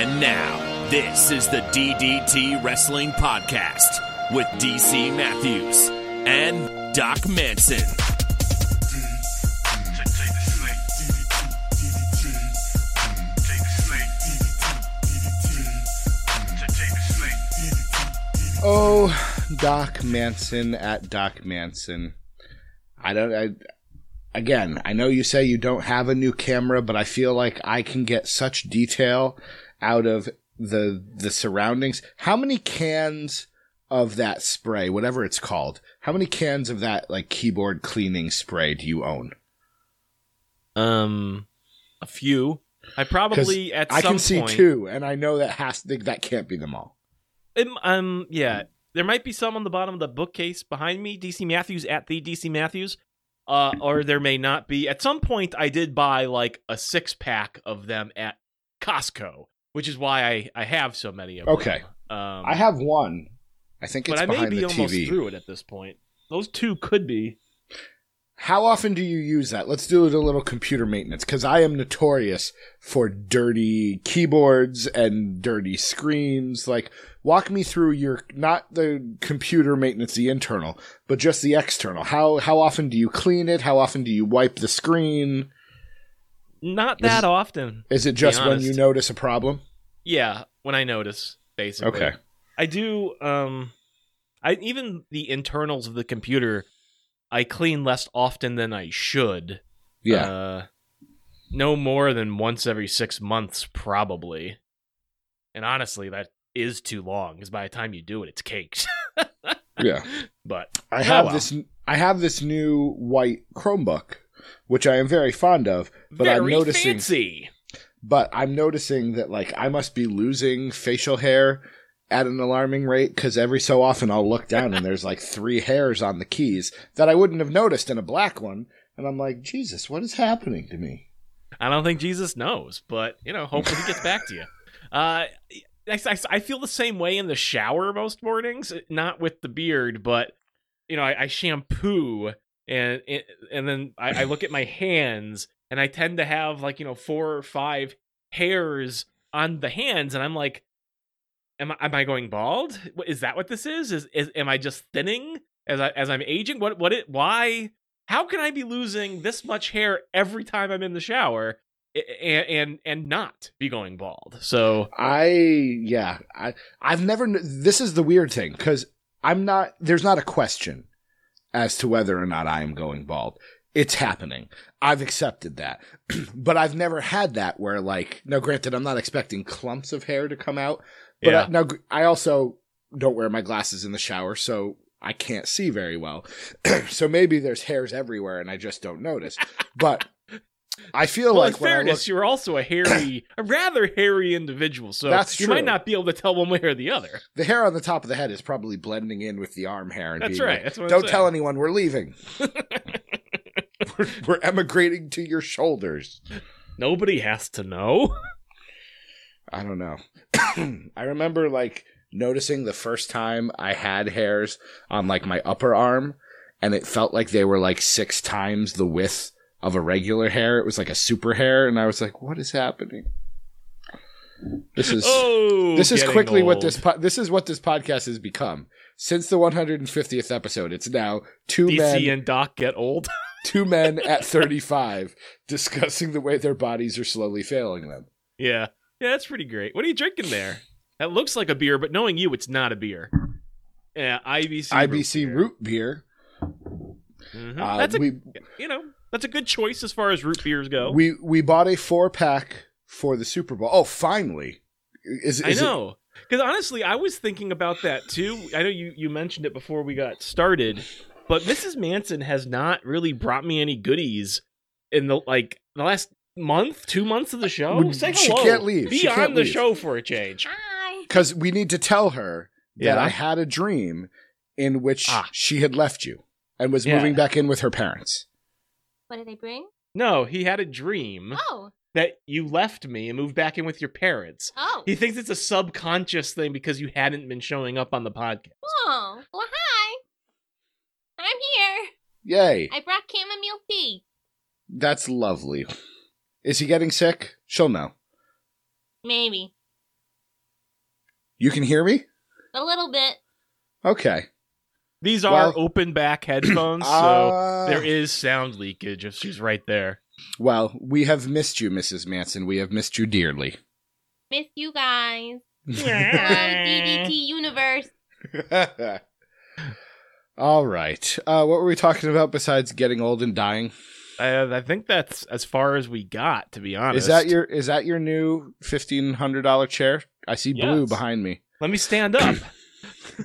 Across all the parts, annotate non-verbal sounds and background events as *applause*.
And now, this is the DDT Wrestling Podcast with DC Matthews and Doc Manson. Oh, Doc Manson at Doc Manson. I don't. I again. I know you say you don't have a new camera, but I feel like I can get such detail out of the the surroundings. How many cans of that spray, whatever it's called, how many cans of that like keyboard cleaning spray do you own? Um, a few. I probably at I can see two, and I know that has to, that can't be them all. Um, um, yeah, there might be some on the bottom of the bookcase behind me. DC Matthews at the DC Matthews. Uh, or there may not be. At some point, I did buy like a six pack of them at Costco, which is why I I have so many of them. Okay. Um, I have one. I think it's but I may be the almost TV. through it at this point. Those two could be. How often do you use that? Let's do it a little computer maintenance because I am notorious for dirty keyboards and dirty screens. Like, walk me through your not the computer maintenance, the internal, but just the external. How how often do you clean it? How often do you wipe the screen? Not Is- that often. Is it just when you notice a problem? Yeah, when I notice, basically. Okay. I do um I even the internals of the computer I clean less often than I should. Yeah. Uh no more than once every 6 months probably. And honestly, that is too long cuz by the time you do it it's caked. *laughs* yeah. But I oh have well. this. I have this new white Chromebook, which I am very fond of. But very I'm noticing. fancy. but I'm noticing that like I must be losing facial hair at an alarming rate because every so often I'll look down and there's like three hairs on the keys that I wouldn't have noticed in a black one, and I'm like, Jesus, what is happening to me? I don't think Jesus knows, but you know, hopefully he gets back to you. *laughs* Uh, I, I, I feel the same way in the shower most mornings, not with the beard, but you know, I, I shampoo and and then I, I look at my hands, and I tend to have like you know four or five hairs on the hands, and I'm like, am I am I going bald? Is that what this is? Is is am I just thinning as I as I'm aging? What what it why? How can I be losing this much hair every time I'm in the shower and and, and not be going bald? So I yeah, I I've never. This is the weird thing because I'm not. There's not a question as to whether or not I am going bald. It's happening. I've accepted that, *clears throat* but I've never had that where like. Now, granted, I'm not expecting clumps of hair to come out, but Yeah. I, now I also don't wear my glasses in the shower, so I can't see very well. *clears throat* so maybe there's hairs everywhere and I just don't notice. But I feel well, like in I look, fairness, you're also a hairy, *coughs* a rather hairy individual. So That's you true. might not be able to tell one way or the other. the hair on the top of the head is probably blending in with the arm hair. And That's being right. like, That's what don't tell anyone we're leaving. *laughs* we're, we're emigrating to your shoulders. Nobody has to know. I don't know. *clears throat* I remember like noticing the first time I had hairs on like my upper arm, and it felt like they were like six times the width of a regular hair. It was like a super hair, and I was like, "What is happening?" This is oh, this is quickly what this po- this is what this podcast has become since the 150th episode. It's now two DC men and Doc get old. *laughs* two men at 35 discussing the way their bodies are slowly failing them. yeah, yeah, that's pretty great. What are you drinking there? That looks like a beer, but knowing you, it's not a beer. Yeah, IBC. IBC root beer. Mhm. Uh, that's a we you know that's a good choice as far as root beers go. we we bought a four pack for the Super Bowl. Oh, finally! Is, I is it- know. Because honestly, I was thinking about that too. I know you, you mentioned it before we got started, but Mrs. Manson has not really brought me any goodies in the like the last month, two months of the show. Well, Say she hello. can't leave. Be She on can't the leave. show for a change. Because we need to tell her that Yeah. I had a dream in which Ah. she had left you and was Yeah. moving back in with her parents. What did they bring? No, he had a dream Oh, that you left me and moved back in with your parents. oh, He thinks it's a subconscious thing because you hadn't been showing up on the podcast. oh. Well, hi. I'm here. Yay! I brought chamomile tea. That's lovely. Is he getting sick? She'll know. Maybe. You can hear me? A little bit. Okay. These are Well- open back *clears throat* headphones, so Uh, there is sound leakage if she's right there. Well, we have missed you, Mrs. Manson. We have missed you dearly. Miss you guys. *laughs* Hello, DDT Universe. *laughs* All right. Uh, what were we talking about besides getting old and dying? Uh, I think that's as far as we got, to be honest. Is that your is that your new fifteen hundred dollar chair? I see blue behind me. Let me stand up.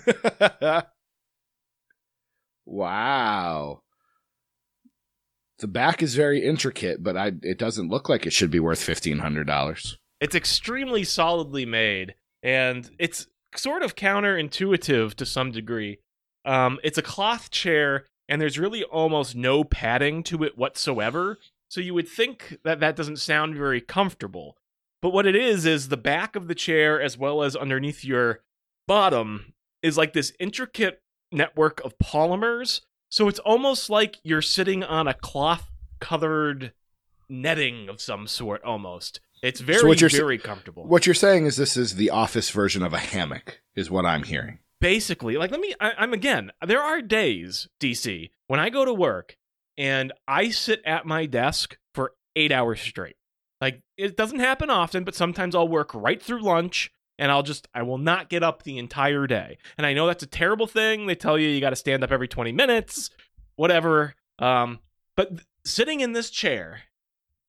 *clears throat* wow. The back is very intricate, but I it doesn't look like it should be worth fifteen hundred dollars. it's extremely solidly made, and it's sort of counterintuitive to some degree. Um, it's a cloth chair, and there's really almost no padding to it whatsoever. So you would think that that doesn't sound very comfortable. But what it is is the back of the chair, as well as underneath your bottom, is like this intricate network of polymers. So it's almost like you're sitting on a cloth covered netting of some sort almost. It's very, what you're very comfortable. What you're saying is this is the office version of a hammock, is what I'm hearing. Basically, like, let me, I, I'm again, there are days, DC, when I go to work and I sit at my desk for eight hours straight. Like, it doesn't happen often, but sometimes I'll work right through lunch and I'll just, I will not get up the entire day. And I know that's a terrible thing. They tell you you got to stand up every 20 minutes, whatever. Um, but th- sitting in this chair,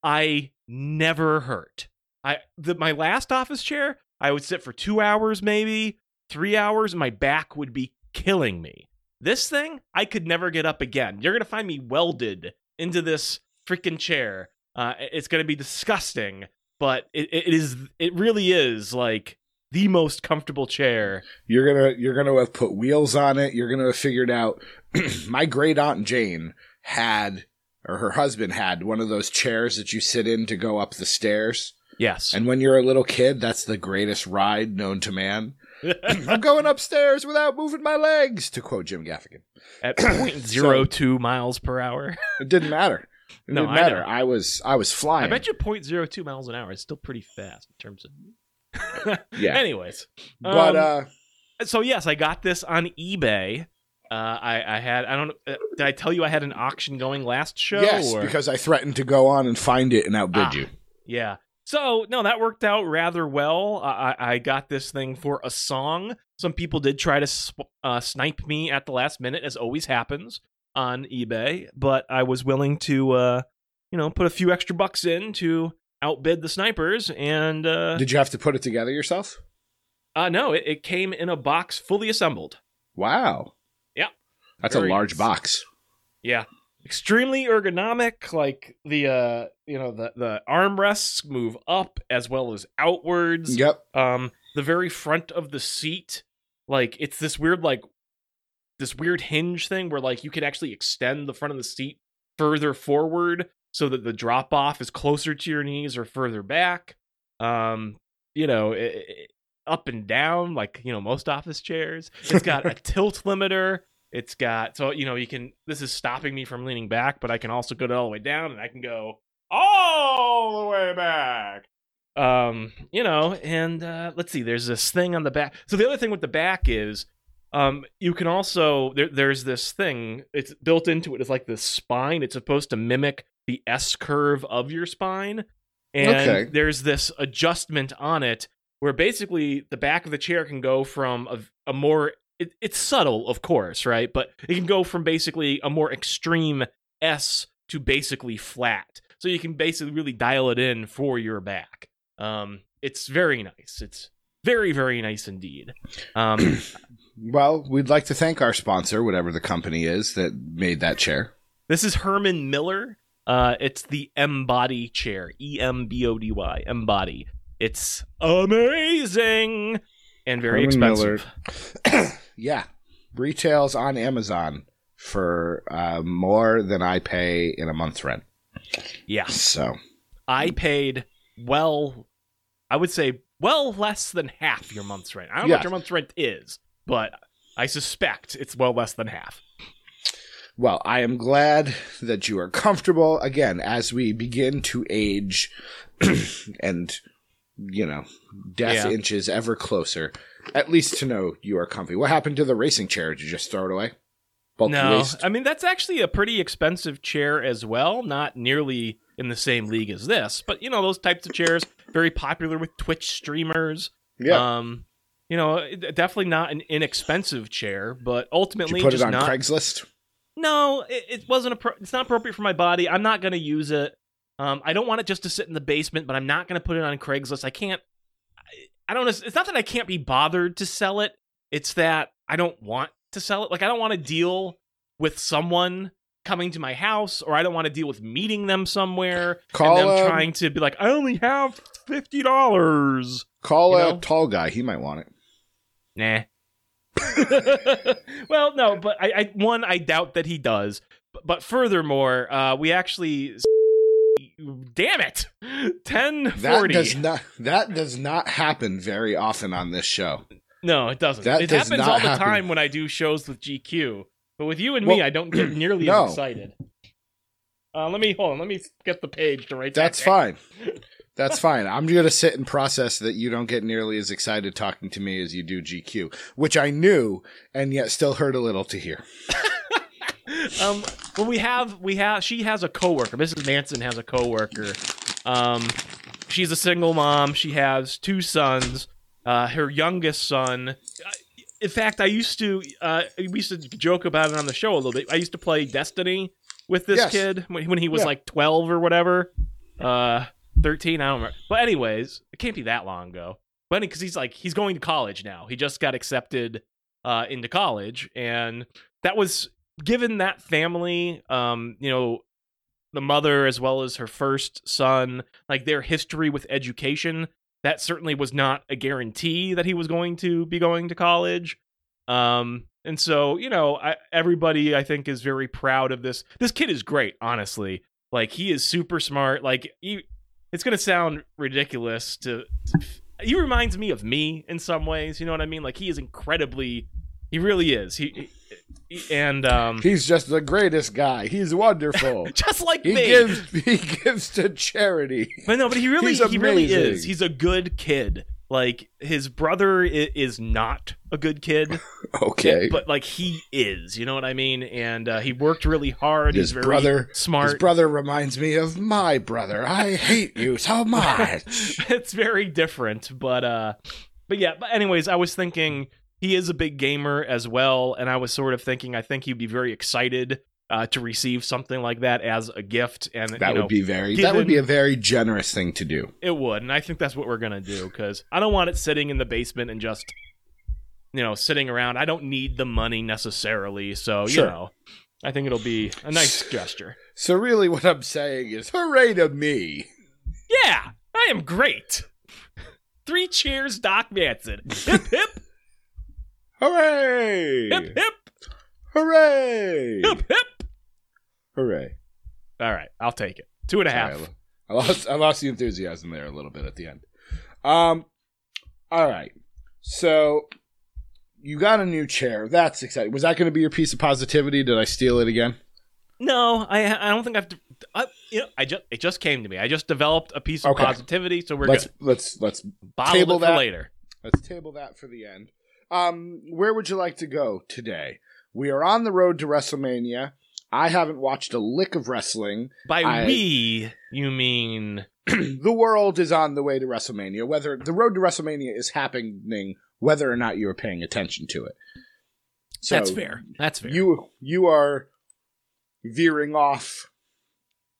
I never hurt. I the, my last office chair, I would sit for two hours, maybe three hours, and my back would be killing me. This thing, I could never get up again. You're gonna find me welded into this freaking chair. Uh, it's gonna be disgusting, but it, it is. It really is like the most comfortable chair. You're gonna you're gonna have put wheels on it. You're gonna have figured out. *clears throat* my great aunt Jane had, or her husband had, one of those chairs that you sit in to go up the stairs. Yes, And when you're a little kid, that's the greatest ride known to man. *laughs* *clears throat* I'm going upstairs without moving my legs, to quote Jim Gaffigan. at *clears throat* 0.02 miles per hour. *laughs* It didn't matter. It No, didn't matter. know. I was I was flying. I bet you 0.02 miles an hour is still pretty fast in terms of. Yeah. *laughs* Anyways, but um, uh, so yes, I got this on eBay. Uh, I, I had I don't uh, did I tell you I had an auction going last show? yes, or? because I threatened to go on and find it and outbid Ah. you. yeah. So no, that worked out rather well. I, I got this thing for a song. Some people did try to sp- uh, snipe me at the last minute, as always happens on eBay. But I was willing to, uh, you know, put a few extra bucks in to outbid the snipers. And uh, Did you have to put it together yourself? uh, no, it, it came in a box fully assembled. Wow. Yeah. That's a large box. Yeah. Extremely ergonomic, like the uh you know, the the armrests move up as well as outwards. Yep. Um the very front of the seat, like it's this weird like this weird hinge thing where like you can actually extend the front of the seat further forward so that the drop off is closer to your knees or further back. Um, you know, i i up and down like you know most office chairs. It's got a *laughs* tilt limiter. It's got so you know you can. This is stopping me from leaning back, but I can also go all the way down, and I can go all the way back. Um, you know, and uh, let's see. There's this thing on the back. So the other thing with the back is, um, you can also there, there's this thing. It's built into it. It's like this spine. It's supposed to mimic the S curve of your spine, and Okay. there's this adjustment on it where basically the back of the chair can go from a, a more it, it's subtle of course right? But it can go from basically a more extreme s to basically flat. So you can basically really dial it in for your back. Um it's very nice. It's very very nice indeed. Um *clears throat* Well, we'd like to thank our sponsor, whatever the company is that made that chair. this is herman miller uh it's the embody chair e-m-b-o-d-y embody it's amazing and very Herman expensive *coughs* Yeah. Retails on Amazon for uh, more than I pay in a month's rent. yeah So, I paid well, I would say well less than half your month's rent. I don't know what your month's rent is, but I suspect it's well less than half. Well, I am glad that you are comfortable. Again, as we begin to age *clears throat* and you know, death Yeah. inches ever closer. At least to know you are comfy. What happened to the racing chair? Did you just throw it away? Bulky no, waste? I mean that's actually a pretty expensive chair as well. Not nearly in the same league as this, but you know those types of chairs very popular with Twitch streamers. Yeah. Um, you know, definitely not an inexpensive chair, but Did ultimately you put it on not. Craigslist? No, it, it wasn't. Appro- it's not appropriate for my body. I'm not going to use it. Um, I don't want it just to sit in the basement, but I'm not going to put it on Craigslist. I can't. I, I don't. It's not that I can't be bothered to sell it. It's that I don't want to sell it. Like I don't want to deal with someone coming to my house, or I don't want to deal with meeting them somewhere Call and them um, trying to be like, I only have fifty dollars. Call you a know? tall guy. He might want it. Nah. *laughs* well, no, but I, I one I doubt that he does. But, but furthermore, uh, we actually, damn it, ten That does not that does not happen very often on this show. no, it doesn't. that it does happens all the happen. time when I do shows with GQ. But with you and me, I don't get *clears throat* nearly no. as excited. Uh, let me hold on. Let me get the page to write. That's down. fine. *laughs* That's fine. I'm going to sit and process that you don't get nearly as excited talking to me as you do GQ, which I knew and yet still hurt a little to hear. *laughs* um, well, we have we have she has a coworker. Mrs. Manson has a coworker. Um, she's a single mom. She has two sons. Uh, her youngest son. In fact, I used to uh, we used to joke about it on the show a little bit. I used to play Destiny with this Yes. kid when, when he was Yeah. like twelve or whatever. Uh, thirteen. I don't remember. But anyways, it can't be that long ago. But because he's like he's going to college now. He just got accepted uh, into college, and that was given that family, um, you know, the mother as well as her first son, like their history with education, that certainly was not a guarantee that he was going to be going to college. Um, and so, you know, I, everybody I think is very proud of this. This kid is great, honestly. Like he is super smart. Like he, it's gonna sound ridiculous to, to. He reminds me of me in some ways. You know what I mean? Like he is incredibly. He really is. He, he and um, He's just the greatest guy. He's wonderful. *laughs* just like he me. gives he gives to charity. But no, but he really, He's he really is. He's a good kid. Like his brother is not a good kid, *laughs* Okay. but like he is. You know what I mean? And uh, he worked really hard. His He's very brother- smart. His brother reminds me of my brother. I hate you so *laughs* much. *laughs* it's very different, but uh, but yeah. But anyways, I was thinking he is a big gamer as well, and I was sort of thinking I think he'd be very excited uh, to receive something like that as a gift, and That you know, would be very that would be a very generous thing to do. It would, and I think that's what we're gonna do because I don't want it sitting in the basement and just, you know, sitting around. I don't need the money necessarily, so Sure. you know, I think it'll be a nice gesture. So really what I'm saying is hooray to me. Yeah, I am great. Three cheers, Doc Manson. Hip hip *laughs* Hooray! hip hip Hooray! hip hip. Hooray. All right, I'll take it. Two and a Sorry, half. I lost I lost the enthusiasm there a little bit at the end. Um all right. So you got a new chair. That's exciting. Was that going to be your piece of positivity? Did I steal it again? No, I I don't think I've. I, you know, I just it just came to me. I just developed a piece of Okay. positivity, so we're let's good. let's let's Bottle table it for that. later. let's table that for the end. Um where would you like to go today? We are on the road to WrestleMania. I haven't watched a lick of wrestling. By I- we, you mean *clears throat* the world is on the way to WrestleMania. Whether the road to WrestleMania is happening, whether or not you are paying attention to it. So that's fair. That's fair. You you are veering off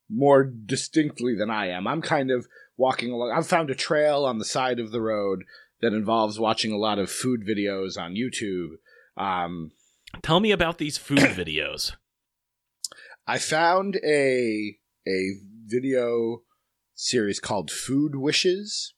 more distinctly than I am. I'm kind of walking along. I've found a trail on the side of the road that involves watching a lot of food videos on YouTube. Um, Tell me about these food *clears throat* videos. I found a a video series called Food Wishes.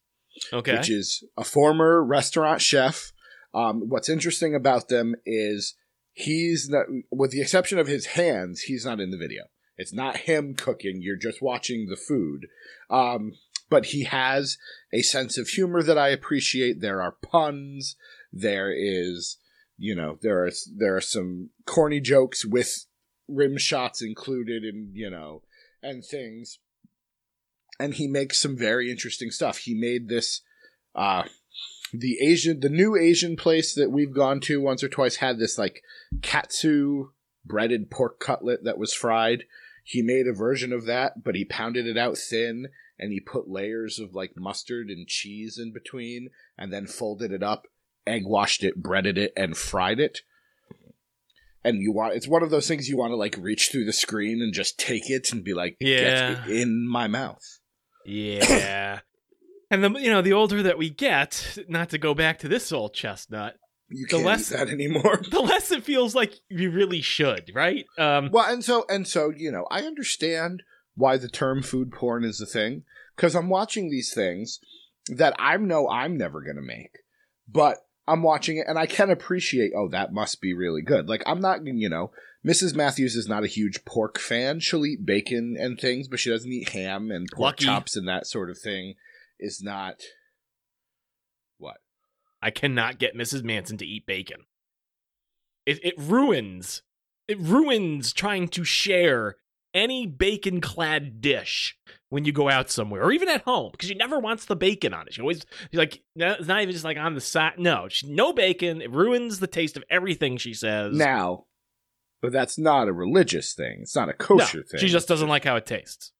Okay. which is a former restaurant chef. Um, what's interesting about them is he's not, with the exception of his hands, he's not in the video. It's not him cooking. You're just watching the food. Um, but he has a sense of humor that I appreciate. There are puns. There is, you know, there are there are some corny jokes with rim shots included, and you know, and things and he makes some very interesting stuff. He made this Uh, the Asian, the new Asian place that we've gone to once or twice had this like katsu breaded pork cutlet that was fried. He made a version of that, but he pounded it out thin and he put layers of like mustard and cheese in between and then folded it up, egg washed it, breaded it, and fried it. And you want it's one of those things you want to like reach through the screen and just take it and be like, Yeah. get it in my mouth. Yeah. *coughs* and the you know the older that we get, not to go back to this old chestnut, You The can't less- that anymore. *laughs* the less it feels like you really should, right? Um, Well, and so and so, you know, I understand why the term food porn is a thing because I'm watching these things that I know I'm never going to make, but I'm watching it and I can appreciate. Oh, that must be really good. Like I'm not, you know, Mrs. Matthews is not a huge pork fan. She'll eat bacon and things, but she doesn't eat ham and pork Lucky. chops and that sort of thing. Is not what I cannot get Mrs. Manson to eat bacon. It it ruins it ruins trying to share any bacon clad dish when you go out somewhere or even at home because she never wants the bacon on it. She always she's like no, it's not even just like on the side. No, she, no bacon. It ruins the taste of everything she says. now. But that's not a religious thing. It's not a No, kosher thing. She just doesn't like how it tastes.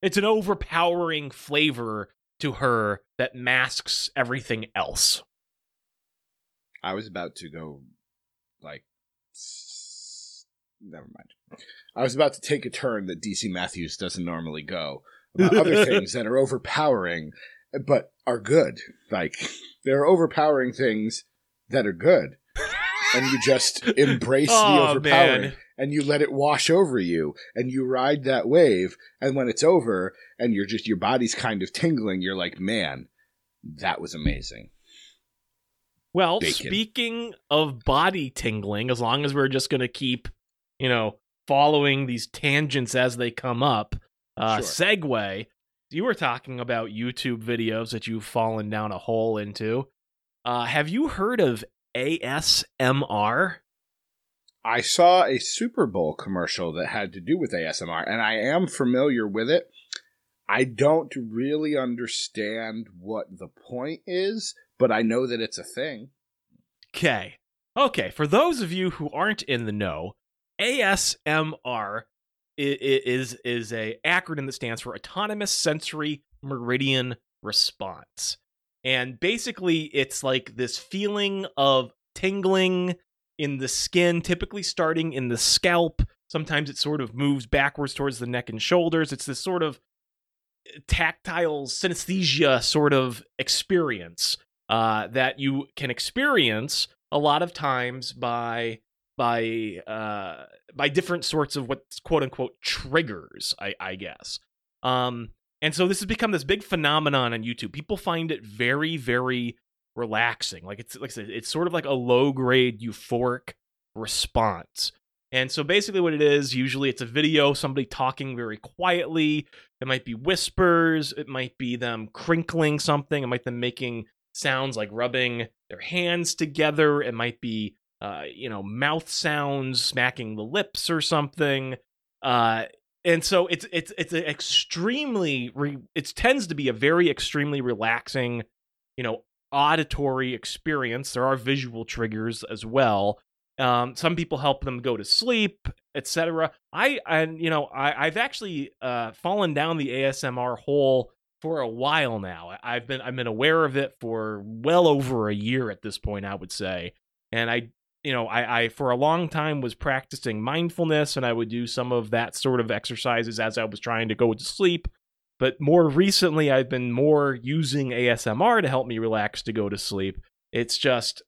It's an overpowering flavor to her that masks everything else. I was about to go, like, never mind. I was about to take a turn that DC Matthews doesn't normally go about other *laughs* things that are overpowering, but are good. Like, there are overpowering things that are good, and you just *laughs* embrace the Oh, overpowering. man. And you let it wash over you, and you ride that wave. And when it's over, and you're just your body's kind of tingling, you're like, "Man, that was amazing." Well, Bacon. speaking of body tingling, as long as we're just going to keep, you know, following these tangents as they come up, uh, Sure. segue. You were talking about YouTube videos that you've fallen down a hole into. Uh, have you heard of ASMR? I saw a Super Bowl commercial that had to do with ASMR, and I am familiar with it. I don't really understand what the point is, but I know that it's a thing. Okay. Okay. For those of you who aren't in the know, ASMR is is a acronym that stands for Autonomous Sensory Meridian Response. And basically it's like this feeling of tingling in the skin, typically starting in the scalp. Sometimes it sort of moves backwards towards the neck and shoulders. It's this sort of tactile synesthesia sort of experience uh, that you can experience a lot of times by by uh, by different sorts of what's quote unquote triggers, I, I guess. Um, and so this has become this big phenomenon on YouTube. People find it very, very relaxing. Like it's like said, it's sort of like a low grade euphoric response. And so basically what it is, usually it's a video, somebody talking very quietly. It might be whispers, it might be them crinkling something, it might be them making sounds like rubbing their hands together, it might be uh, you know, mouth sounds, smacking the lips or something. Uh and so it's it's it's an extremely re- it tends to be a very extremely relaxing, you know, auditory experience. There are visual triggers as well. Um, some people help them go to sleep, etc. I and you know I, I've actually uh, fallen down the ASMR hole for a while now. I've been I've been aware of it for well over a year at this point, I would say, and I you know I, I for a long time was practicing mindfulness, and I would do some of that sort of exercises as I was trying to go to sleep. But more recently, I've been more using ASMR to help me relax to go to sleep. It's just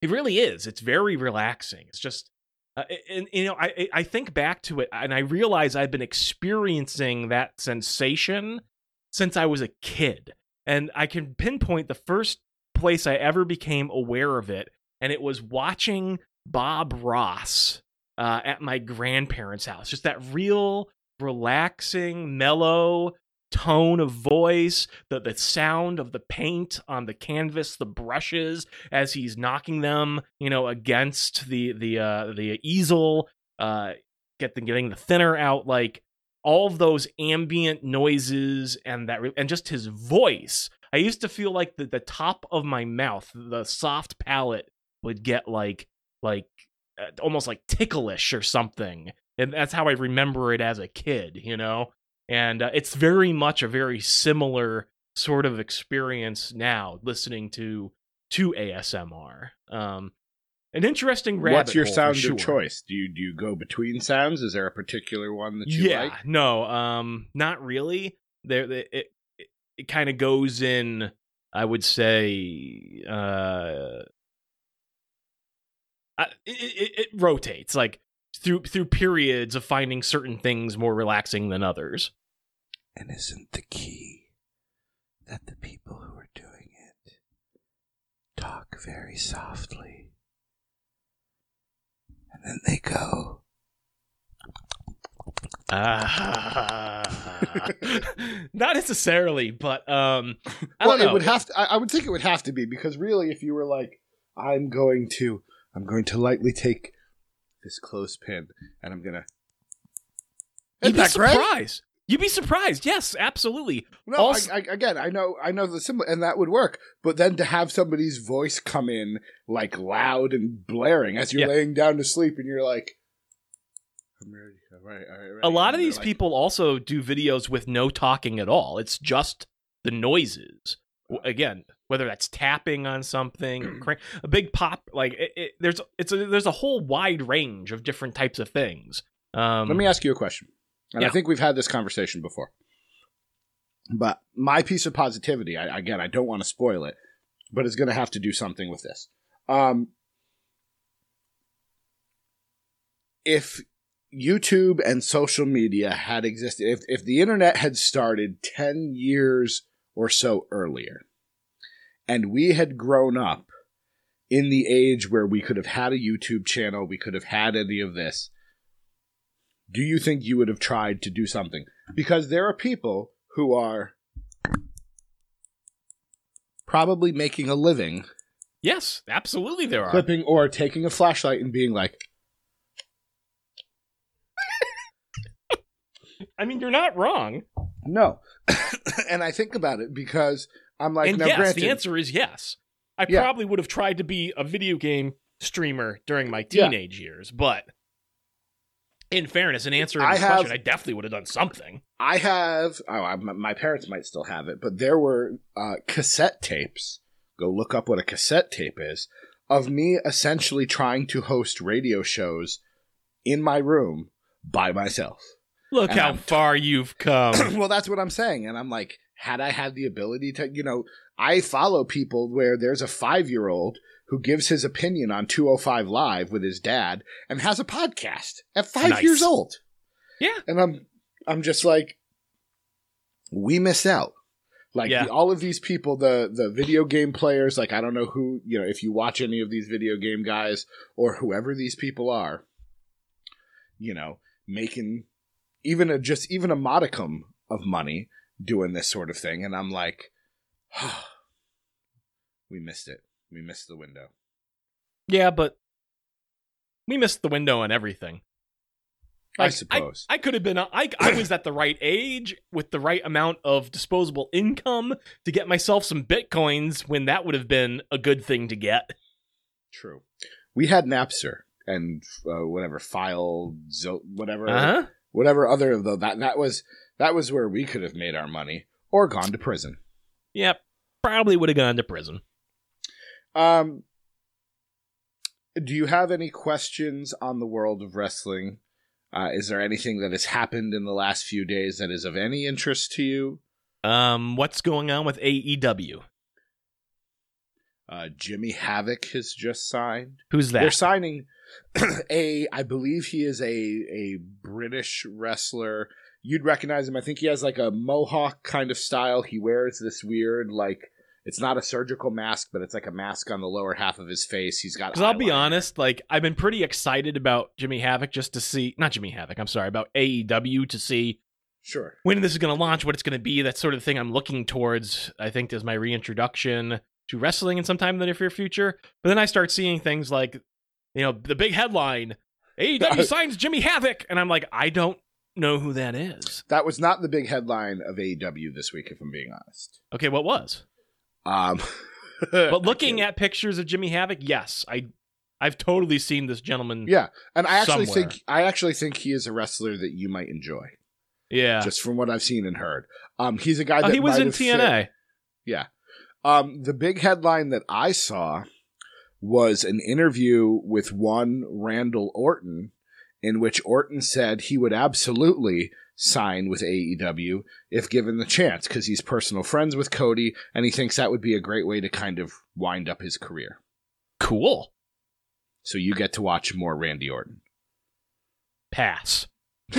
it really is. It's very relaxing. It's just, uh, and, you know, I I think back to it and I realize I've been experiencing that sensation since I was a kid, and I can pinpoint the first place I ever became aware of it, and it was watching Bob Ross uh, at my grandparents' house. Just that real relaxing, mellow tone of voice, the the sound of the paint on the canvas, the brushes as he's knocking them, you know, against the the uh the easel, uh get the getting the thinner out like all of those ambient noises and that and just his voice I used to feel like the, the top of my mouth, the soft palate, would get like like uh, almost like ticklish or something, and that's how I remember it as a kid, you know. And uh, it's very much a very similar sort of experience now listening to to ASMR. Um, an interesting rabbit What's your hole sound sure. of choice? Do you do you go between sounds? Is there a particular one that you yeah, like? no, um, not really. There, it it, it kind of goes in. I would say, uh, I, it, it, it rotates like through through periods of finding certain things more relaxing than others. And isn't the key that the people who are doing it talk very softly? And then they go, Ah, *laughs* not necessarily, but um, I well, don't know. it would have to. I, I would think it would have to be because really, if you were like, I'm going to, I'm going to lightly take this clothespin and I'm gonna. You'd be surprised. You'd be surprised. Yes, absolutely. No, Also- I, I, again, I know, I know the symbol, and that would work. But then to have somebody's voice come in like loud and blaring as you're Yeah. laying down to sleep, and you're like, "I'm ready, all right, all right." a lot of And they're these like, people also do videos with no talking at all. It's just the noises. Again, whether that's tapping on something, *clears throat* crank, a big pop, like it, it, there's it's a, there's a whole wide range of different types of things. Um, Let me ask you a question, and I think we've had this conversation before. But my piece of positivity, I, again, I don't want to spoil it, but it's going to have to do something with this. Um, if YouTube and social media had existed, if, if the internet had started 10 years or so earlier, and we had grown up in the age where we could have had a YouTube channel, we could have had any of this, do you think you would have tried to do something? Because there are people who are probably making a living yes, absolutely, there are. clipping or taking a flashlight and being like, I mean, you're not wrong. no. *coughs* and I think about it because I'm like, and now yes, granted, the answer is yes. I Yeah. probably would have tried to be a video game streamer during my Yeah. teenage years, but in fairness, in answering I this have- question, I definitely would have done something. I have, oh, I, my parents might still have it, but there were uh, cassette tapes. Go look up what a cassette tape is of me essentially trying to host radio shows in my room by myself. Look And how I'm- far you've come. *coughs* well, that's what I'm saying. And I'm like, had I had the ability to, you know, I follow people where there's a five year old who gives his opinion on 205 Live with his dad and has a podcast at five Nice. years old. Yeah. And I'm, I'm just like, we missed out. Like Yeah. the, all of these people, the the video game players, like I don't know who, you know, if you watch any of these video game guys or whoever these people are, you know, making even a just even a modicum of money doing this sort of thing and i'm like we missed it we missed the window yeah, but we missed the window on everything. i suppose I could have been. I I was at the right age with the right amount of disposable income to get myself some bitcoins when that would have been a good thing to get. true we had napster and uh, whatever file whatever Uh huh. whatever other of the that that was that was where we could have made our money or gone to prison Yep. Probably would have gone to prison. um do you have any questions on the world of wrestling uh, is there anything that has happened in the last few days that is of any interest to you Um, what's going on with AEW? Uh, Jimmy Havoc has just signed. Who's that? They're signing *clears throat* a, I believe he is a a British wrestler. You'd recognize him. I think he has like a mohawk kind of style. He wears this weird like it's not a surgical mask, but it's like a mask on the lower half of his face. He's got. Because I'll be honest, like I've been pretty excited about Jimmy Havoc just to see, not Jimmy Havoc, I'm sorry, about AEW to see Sure. when this is going to launch, what it's going to be. That sort of thing I'm looking towards. I think is my reintroduction to wrestling in some time in the near future. But then I start seeing things like, you know, the big headline: AEW *laughs* signs Jimmy Havoc, and I'm like, I don't know who that is. That was not the big headline of AEW this week, if I'm being honest. Okay, what was? Um, *laughs* But looking at pictures of Jimmy Havoc, yes, I I've totally seen this gentleman. yeah, and I actually somewhere. think I actually think he is a wrestler that you might enjoy, yeah. just from what I've seen and heard. Um, he's a guy Oh, that he was in have fit- TNA. Yeah. Um, the big headline that I saw was an interview with one Randall Orton, in which Orton said he would absolutely sign with AEW if given the chance because he's personal friends with Cody and he thinks that would be a great way to kind of wind up his career. Cool. So you get to watch more Randy Orton. Pass. *laughs*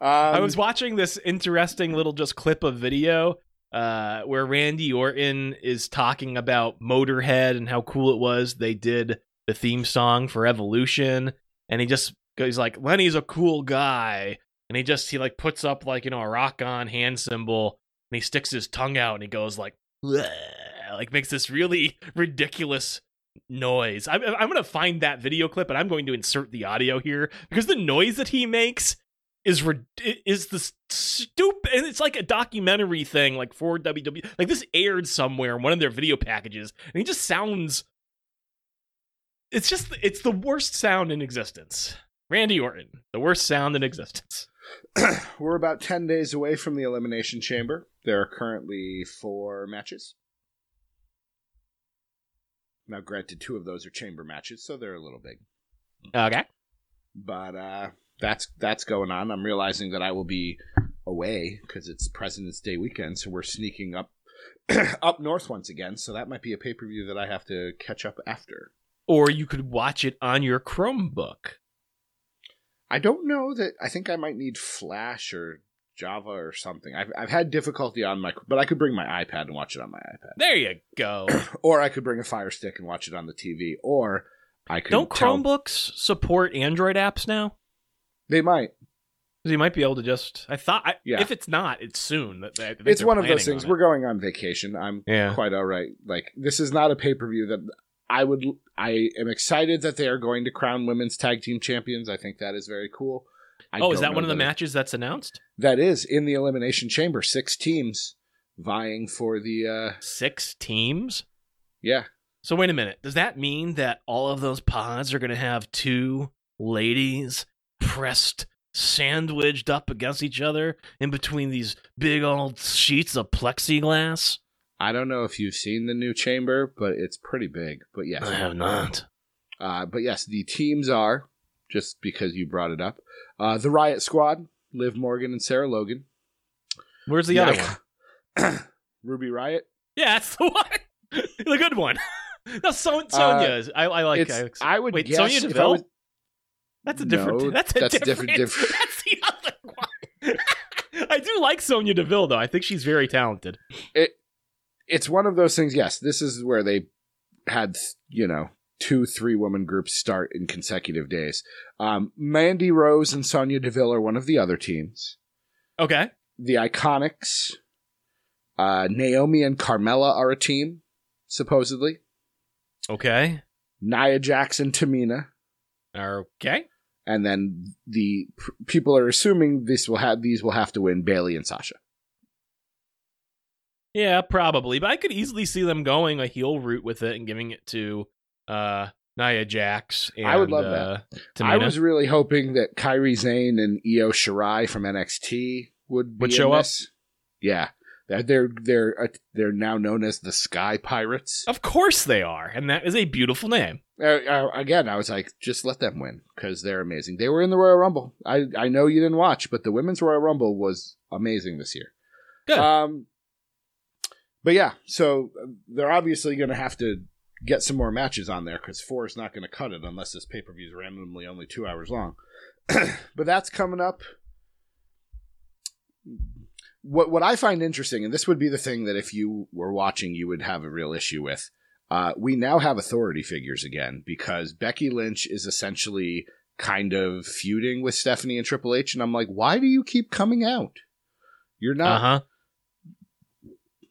Um, I was watching this interesting little just clip of video uh, where Randy Orton is talking about Motorhead and how cool it was they did the theme song for Evolution, and he just he's like, "Lemmy's a cool guy," and he just he like puts up like you know a rock on hand symbol, and he sticks his tongue out and he goes like, "Bleh," like makes this really *laughs* ridiculous noise. I'm, I'm gonna find that video clip and I'm going to insert the audio here because the noise that he makes is rid- is the stupid and it's like a documentary thing like for WWE like this aired somewhere in one of their video packages and he just sounds it's just it's the worst sound in existence. Randy Orton, the worst sound in existence. *clears throat* We're about 10 days away from the Elimination Chamber. There are currently four matches. Now, granted, two of those are chamber matches, so they're a little big. Okay. But uh, that's that's going on. I'm realizing that I will be away because it's President's Day weekend, so we're sneaking up *clears throat* up north once again. So that might be a pay per view that I have to catch up after. Or you could watch it on your Chromebook. I don't know that. I think I might need Flash or Java or something. I've I've had difficulty on my, but I could bring my iPad and watch it on my iPad. There you go. *clears throat* or I could bring a Fire Stick and watch it on the TV, or I could Don't tell- Chromebooks support Android apps now? They might. 'Cause you might be able to just. I thought. I, Yeah. If it's not, it's soon. That- It's one of those things. on We're going on vacation. I'm Yeah. quite all right. Like this is not a pay per view that I would. I am excited that they are going to crown women's tag team champions. I think that is very cool. I oh, is that one of the that it- matches that's announced? that is in the elimination chamber? Six teams vying for the. uh Six teams. Yeah, So wait a minute. Does that mean that all of those pods are going to have two ladies pressed, sandwiched up against each other in between these big old sheets of plexiglass? I don't know if you've seen the new chamber, but it's pretty big. But yes, I have not. Uh, but yes, the teams are just because you brought it up. Uh, the Riott Squad: Liv Morgan and Sarah Logan. Where's the other one? *coughs* Ruby Riott. Yeah, that's the *laughs* one. the good one. *laughs* no, so- Sonya is. I, I like. I, would wait, guess Sonya Deville? was- that's a different. No, that's a that's different. different- *laughs* That's the other one. I do like Sonya Deville though. I think she's very talented. It's one of those things. Yes, this is where they had you know two, three woman groups start in consecutive days. Um, Mandy Rose and Sonya Deville are one of the other teams. Okay. The Iconics, uh, Naomi and Carmella are a team, supposedly. Okay. Nia Jackson, Tamina. Okay. and then the p- people are assuming this will have these will have to win Bayley and Sasha. Yeah, probably. But I could easily see them going a heel route with it and giving it to uh Nia Jax. And, I would love uh, that. I was really hoping that Kairi Sane and Io Shirai from NXT would be Would show up? Yeah, they're they're they're, uh, they're now known as the Sky Pirates. Of course they are, and that is a beautiful name. Uh, uh, again, I was like, just let them win because they're amazing. They were in the Royal Rumble. I I know you didn't watch, but the women's Royal Rumble was amazing this year. Good. Um, but yeah, so uh, they're obviously going to have to get some more matches on there because four is not going to cut it unless this pay per view is randomly only two hours long. *clears throat* but that's coming up. What what I find interesting, and this would be the thing that if you were watching, you would have a real issue with. Uh, we now have authority figures again because Becky Lynch is essentially kind of feuding with Stephanie and Triple H, and I'm like, why do you keep coming out? You're not Uh huh.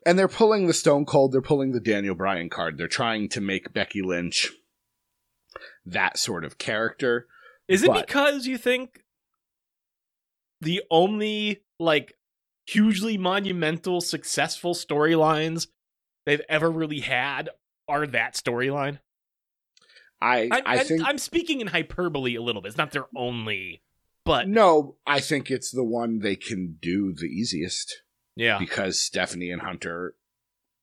And they're pulling the Stone Cold, they're pulling the Daniel Bryan card. They're trying to make Becky Lynch that sort of character. Is it But- because you think the only like hugely monumental, successful storylines they've ever really had are that storyline. I I, I, I think I'm speaking in hyperbole a little bit. It's not their only, but no, I think it's the one they can do the easiest yeah. because Stephanie and Hunter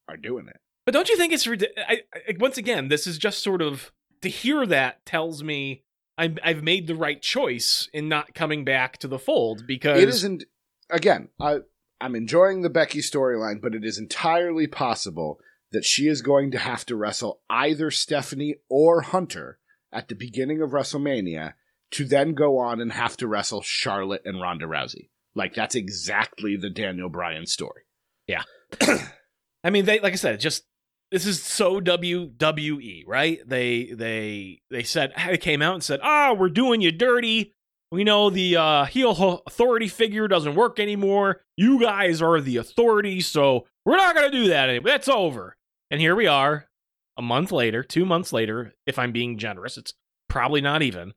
are doing it. But don't you think it's I, I, once again? This is just sort of to hear that tells me I'm, I've made the right choice in not coming back to the fold because It isn't again, I I'm enjoying the Becky storyline, but it is entirely possible that she is going to have to wrestle either Stephanie or Hunter at the beginning of WrestleMania to then go on and have to wrestle Charlotte and Ronda Rousey. Like that's exactly the Daniel Bryan story. Yeah. *clears throat* I mean, they like I said, just this is so WWE, right? They they they said they came out and said, "Ah, we're doing you dirty. We know the uh, heel authority figure doesn't work anymore. You guys are the authority, so we're not gonna do that anymore. That's over." And here we are, a month later, two months later, if I'm being generous. It's probably not even,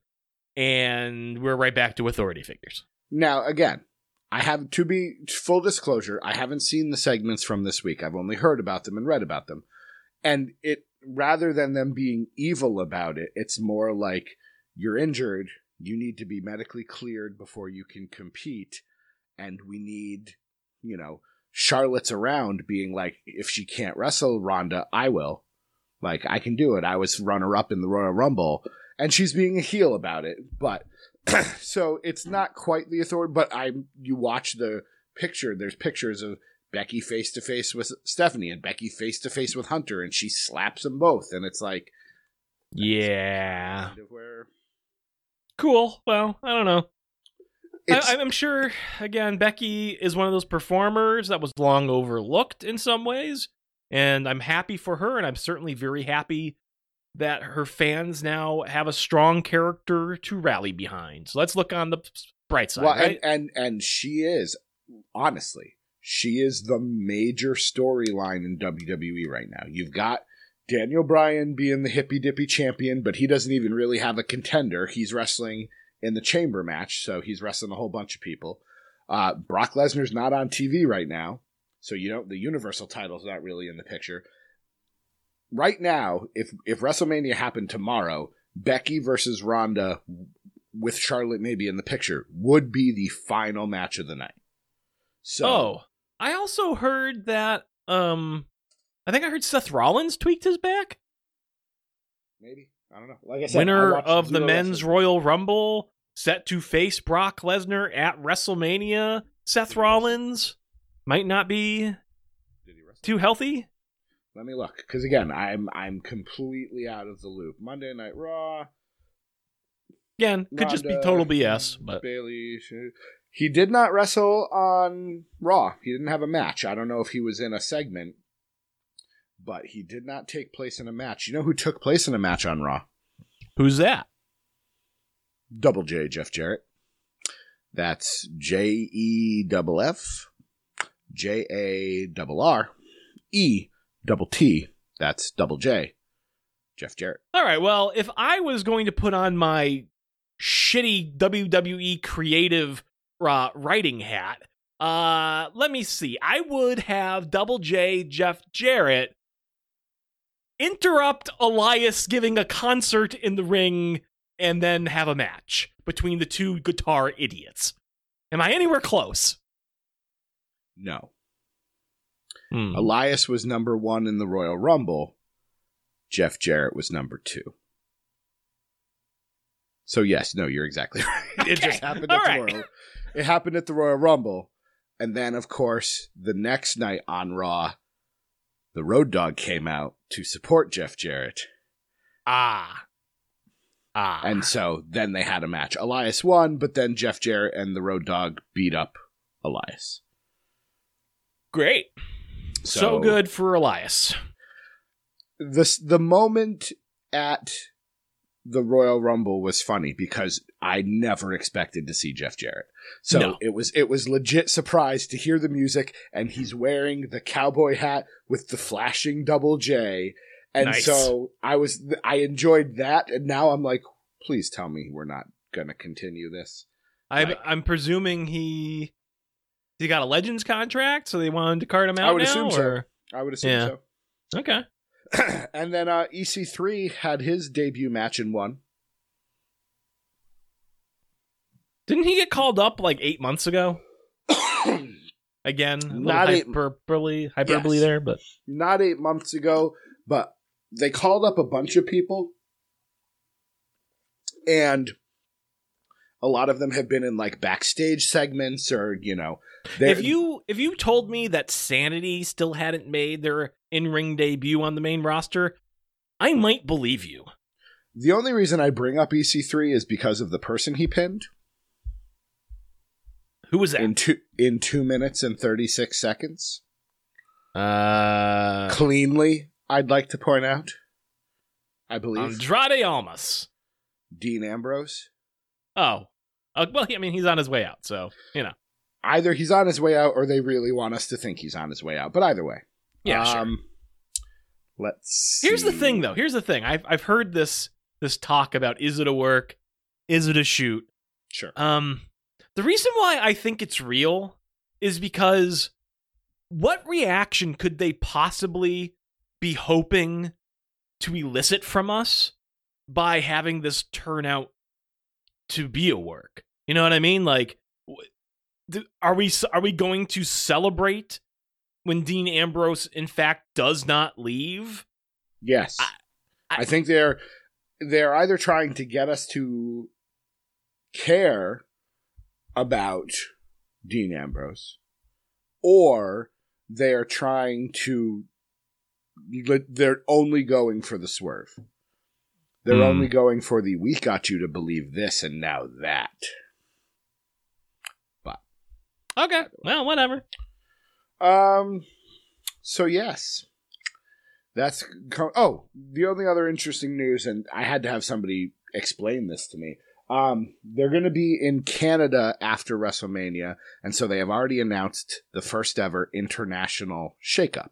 and we're right back to authority figures. Now, again, I have to be full disclosure, I haven't seen the segments from this week. I've only heard about them and read about them. And it rather than them being evil about it, it's more like you're injured, you need to be medically cleared before you can compete, and we need, you know, Charlotte's around being like, if she can't wrestle Ronda, I will. Like, I can do it. I was runner up in the Royal Rumble. And she's being a heel about it. But *clears throat* so it's not quite the authority, but I you watch the picture, there's pictures of Becky face to face with Stephanie and Becky face to face with Hunter, and she slaps them both, and it's like Yeah, kind of where cool. Well, I don't know. it's, I, I'm sure, again, Becky is one of those performers that was long overlooked in some ways. And I'm happy for her. And I'm certainly very happy that her fans now have a strong character to rally behind. So let's look on the bright side, well, right? and, and and she is honestly, she is the major storyline in WWE right now. You've got Daniel Bryan being the hippy dippy champion, but he doesn't even really have a contender. He's wrestling in the chamber match, so he's wrestling a whole bunch of people. Uh, Brock Lesnar's not on TV right now, so you know the Universal title's not really in the picture. Right now, if if WrestleMania happened tomorrow, Becky versus Ronda with Charlotte maybe in the picture would be the final match of the night. So oh, I also heard that. Um, I think I heard Seth Rollins tweaked his back. maybe I don't know. Like I said, Winner watched of the men's wrestling. Royal Rumble, set to face Brock Lesnar at WrestleMania. Seth Rollins might not be he too healthy. Let me look because again, I'm I'm completely out of the loop. Monday Night Raw. Again, could just be total BS, but Bailey. He did not wrestle on Raw. He didn't have a match. I don't know if he was in a segment, but he did not take place in a match. You know who took place in a match on Raw? who's that? Double J, Jeff Jarrett. That's J E double F J A double R E double T. That's double J. Jeff Jarrett. All right, well, if I was going to put on my shitty WWE creative uh, writing hat, uh, let me see. I would have Double J Jeff Jarrett interrupt Elias giving a concert in the ring and then have a match between the two guitar idiots. Am I anywhere close? No. Hmm. Elias was number one in the Royal Rumble. Jeff Jarrett was number two. So yes, no, you're exactly *laughs* right. It just happened at right. the Royal. It happened at the Royal Rumble, and then of course the next night on Raw, the Road Dog came out to support Jeff Jarrett, Ah. Ah. and so then they had a match. Elias won, but then Jeff Jarrett and the Road Dog beat up Elias. great. So good for Elias. the the moment at the Royal Rumble was funny because I never expected to see Jeff Jarrett. So No. it was it was legit surprise to hear the music and he's wearing the cowboy hat with the flashing double J. And Nice. so I was I enjoyed that and now I'm like please tell me we're not going to continue this. I'm Right. I'm presuming he He got a Legends contract, so they wanted to cart him out I would now, assume so. I would assume Yeah. so. Okay. *clears throat* and then uh, EC3 had his debut match and won. Didn't he get called up like eight months ago? *coughs* Again, Not eight- hyperbole, hyperbole Yes. there, but Not eight months ago, but they called up a bunch of people, and a lot of them have been in like backstage segments or you know. if you if you told me that Sanity still hadn't made their in ring debut on the main roster, I might believe you. the only reason I bring up EC3 is because of the person he pinned Who was that? in two in two minutes and thirty six seconds. uh, Cleanly, I'd like to point out. I believe Andrade Almas. Dean Ambrose. Oh, uh, well, I mean, he's on his way out, so you know. Either he's on his way out, or they really want us to think he's on his way out. But either way, Yeah, sure. Um, Let's. Here's the thing, though. Here's the thing. I've I've heard this this talk about is it a work, is it a shoot? Sure. Um, the reason why I think it's real is because what reaction could they possibly be hoping to elicit from us by having this turn out to be a work? You know what I mean? Like, are we are we going to celebrate when Dean Ambrose in fact does not leave? Yes. I- I, think they're they're either trying to get us to care about Dean Ambrose, or they're trying to. They're only going for the swerve. They're Hmm. only going for the we got you to believe this and now that. But okay, well, whatever. Um. So yes, that's co- oh the only other interesting news, and I had to have somebody explain this to me. Um, they're going to be in Canada after WrestleMania, and so they have already announced the first ever international shakeup.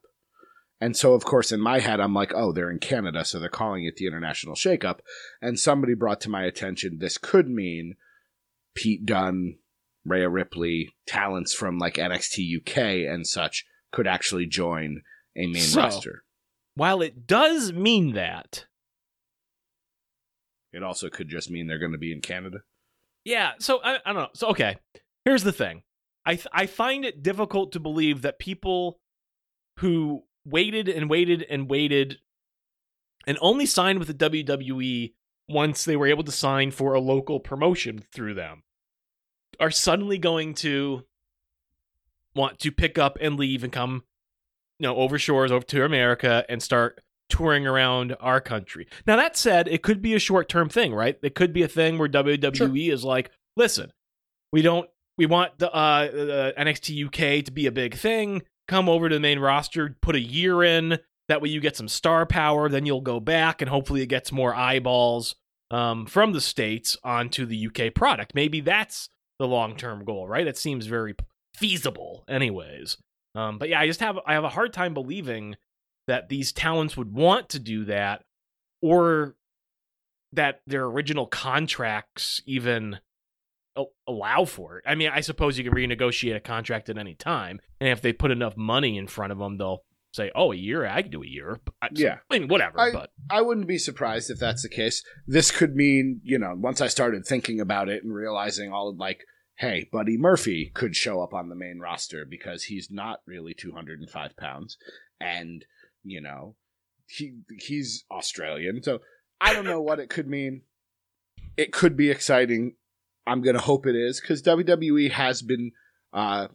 And so, of course, in my head, I'm like, oh, they're in Canada, so they're calling it the international shakeup. And somebody brought to my attention this could mean Pete Dunne, Rhea Ripley, talents from like NXT UK and such could actually join a main So- roster. While it does mean that, It also could just mean they're going to be in Canada. Yeah, so I, I don't know. So okay, here's the thing. I th- I find it difficult to believe that people who waited and waited and waited and only signed with the WWE once they were able to sign for a local promotion through them are suddenly going to want to pick up and leave and come you know over shores over to America and start touring around our country. Now that said, it could be a short-term thing, right? It could be a thing where WWE is like, "Listen, we don't we want the uh, uh, NXT UK to be a big thing. Come over to the main roster, put a year in. That way, you get some star power. Then you'll go back, and hopefully, it gets more eyeballs um, from the states onto the UK product. Maybe that's the long term goal, right? That seems very feasible, anyways. Um, but yeah, I just have I have a hard time believing that these talents would want to do that, or that their original contracts even allow for it. I mean, I suppose you can renegotiate a contract at any time, and if they put enough money in front of them, they'll say, "Oh, a year, I can do a year." I, Yeah. I mean, whatever. I- but I wouldn't be surprised if that's the case. This could mean, you know, once I started thinking about it and realizing all of like, hey, Buddy Murphy could show up on the main roster because he's not really 205 pounds. And, you know, he he's Australian. So I don't know what it could mean. It could be exciting. I'm going to hope it is because WWE has been uh,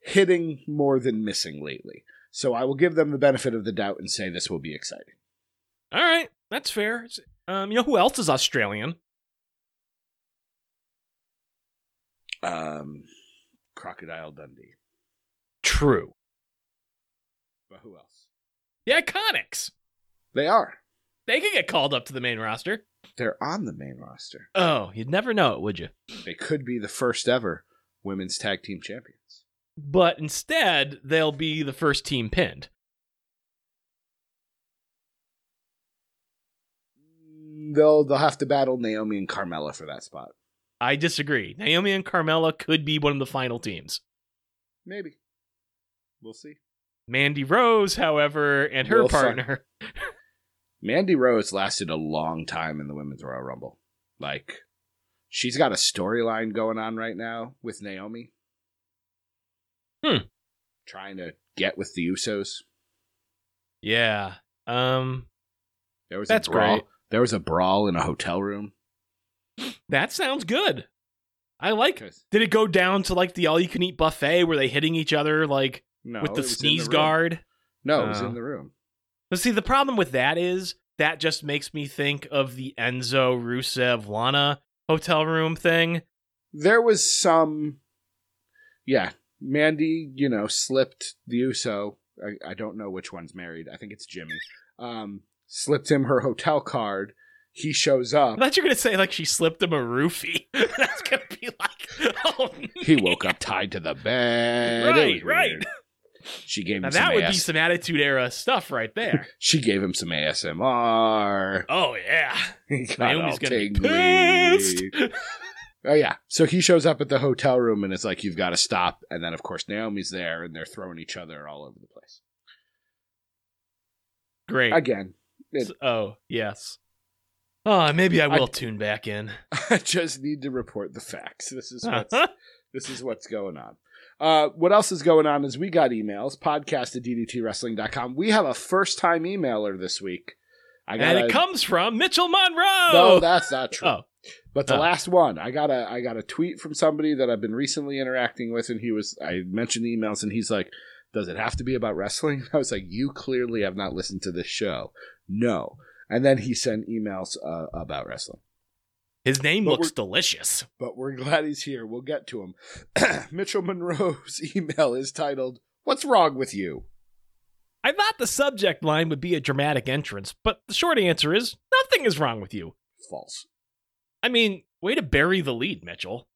hitting more than missing lately. So I will give them the benefit of the doubt and say this will be exciting. all right, that's fair. Um, you know who else is Australian? Um, Crocodile Dundee. True. But who else? The Iconics. They are. They could get called up to the main roster. They're on the main roster. Oh, you'd never know it, would you? They could be the first ever women's tag team champions. But instead, they'll be the first team pinned. They'll they'll have to battle Naomi and Carmella for that spot. I disagree. Naomi and Carmella could be one of the final teams. Maybe. We'll see. Mandy Rose, however, and her We'll partner. *laughs* Mandy Rose lasted a long time in the Women's Royal Rumble. Like, she's got a storyline going on right now with Naomi. Hmm. Trying to get with the Usos. Yeah. Um, There was That's a brawl. great. There was a brawl in a hotel room. that sounds good. I like it. Did it go down to like the all you can eat buffet where they hitting each other like No, with the sneeze guard? No, it was Oh. in the room. But see, the problem with that is that just makes me think of the Enzo Rusev Lana hotel room thing. There was some. Yeah, Mandy, you know, slipped the Uso. I, I don't know which one's married. I think it's Jimmy. Um, slipped him her hotel card. He shows up. I thought you were gonna say like she slipped him a roofie. *laughs* That's gonna be like, oh, He woke up tied to the bed. Right, right. She gave him Now some that would be some attitude era stuff right there. *laughs* She gave him some ASMR. oh yeah, *laughs* Naomi's gonna be pissed. *laughs* Oh yeah. So he shows up at the hotel room and it's like you've got to stop. And then of course Naomi's there and they're throwing each other all over the place. Great. Again, it- oh yes. Oh, maybe I will tune back in. I just need to report the facts. This is what's this is what's going on. Uh, what else is going on is we got emails, podcast at ddtwrestling.com. We have a first time emailer this week. I got and it comes from Mitchell Monroe. No, that's not true. oh, But the Oh. last one, I got a I got a tweet from somebody that I've been recently interacting with, and he was I mentioned the emails, and he's like, "Does it have to be about wrestling?" *laughs* I was like, "You clearly have not listened to this show." No, and then he sent emails uh, about wrestling. His name But looks delicious. But we're glad he's here. We'll get to him. *clears throat* Mitchell Monroe's *laughs* email is titled "What's wrong with you?" I thought the subject line would be a dramatic entrance, but the short answer is nothing is wrong with you. False. I mean, way to bury the lead, Mitchell.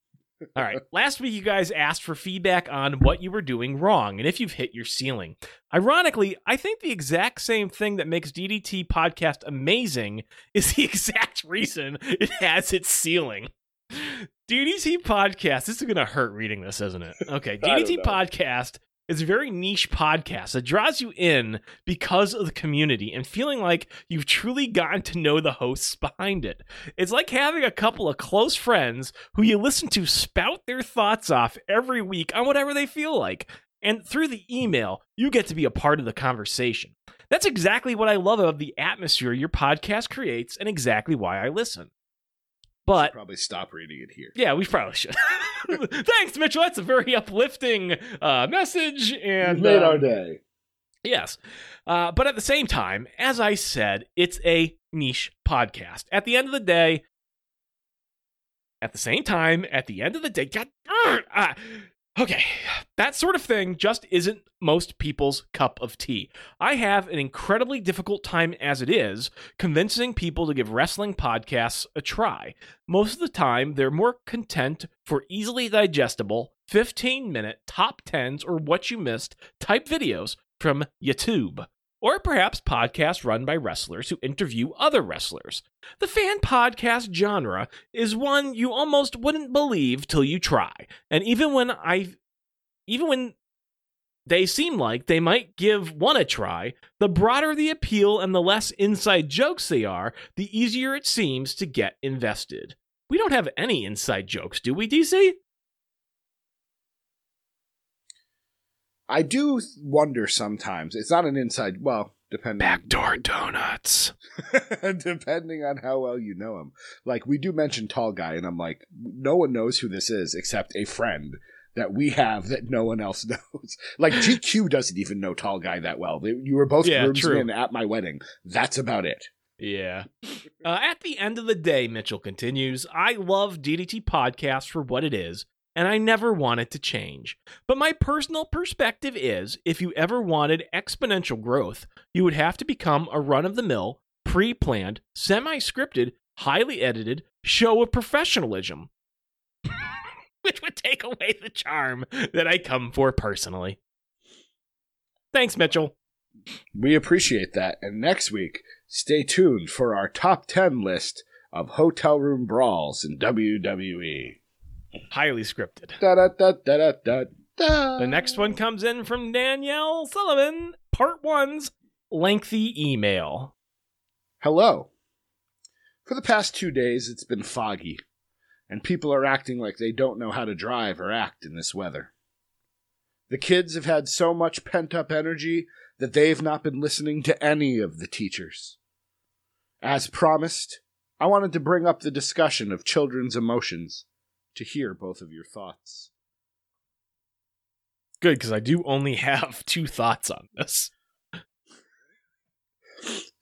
All right. Last week, you guys asked for feedback on what you were doing wrong and if you've hit your ceiling. Ironically, I think the exact same thing that makes DDT podcast amazing is the *laughs* exact reason it has its ceiling. DDT podcast, this is going to hurt reading this, isn't it? Okay. *laughs* DDT podcast is a very niche podcast that draws you in because of the community and feeling like you've truly gotten to know the hosts behind it. It's like having a couple of close friends who you listen to spout their thoughts off every week on whatever they feel like. And through the email, you get to be a part of the conversation. That's exactly what I love about the atmosphere your podcast creates and exactly why I listen. But Probably stop reading it here. yeah, we probably should. *laughs* Thanks, Mitchell. That's a very uplifting uh, message. And You've made our um, day. Yes. Uh, but at the same time, as I said, it's a niche podcast. At the end of the day, at the same time, at the end of the day, God, Urgh! Okay, that sort of thing just isn't most people's cup of tea. I have an incredibly difficult time as it is convincing people to give wrestling podcasts a try. Most of the time, they're more content for easily digestible 15 minute top 10s or what you missed type videos from YouTube. Or perhaps podcasts run by wrestlers who interview other wrestlers. The fan podcast genre is one you almost wouldn't believe till you try. And even when I even when they seem like they might give one a try, the broader the appeal and the less inside jokes they are, the easier it seems to get invested. We don't have any inside jokes, do we, DC? I do wonder sometimes. It's not an inside. Well, depending Backdoor donuts. *laughs* depending on how well you know him. Like we do mention tall guy, and I'm like, no one knows who this is except a friend that we have that no one else *laughs* knows. like GQ doesn't even know tall guy that well. You were both Yeah, groomsmen at my wedding. That's about it. Yeah. Uh, at the end of the day, Mitchell continues, I love DDT Podcast for what it is, and I never want it to change. But my personal perspective is if you ever wanted exponential growth, you would have to become a run of the mill, pre planned, semi scripted, highly edited show of professionalism. *laughs* Which would take away the charm that I come for personally. Thanks, Mitchell. We appreciate that. And next week, stay tuned for our top 10 list of hotel room brawls in WWE. Highly scripted. Da da da da da da The next one comes in from Danielle Sullivan, part one's lengthy email. Hello. For the past two days, it's been foggy, and people are acting like they don't know how to drive or act in this weather. The kids have had so much pent up energy that they've not been listening to any of the teachers. As promised, I wanted to bring up the discussion of children's emotions to hear both of your thoughts. Good, because I do only *laughs* have two thoughts on this.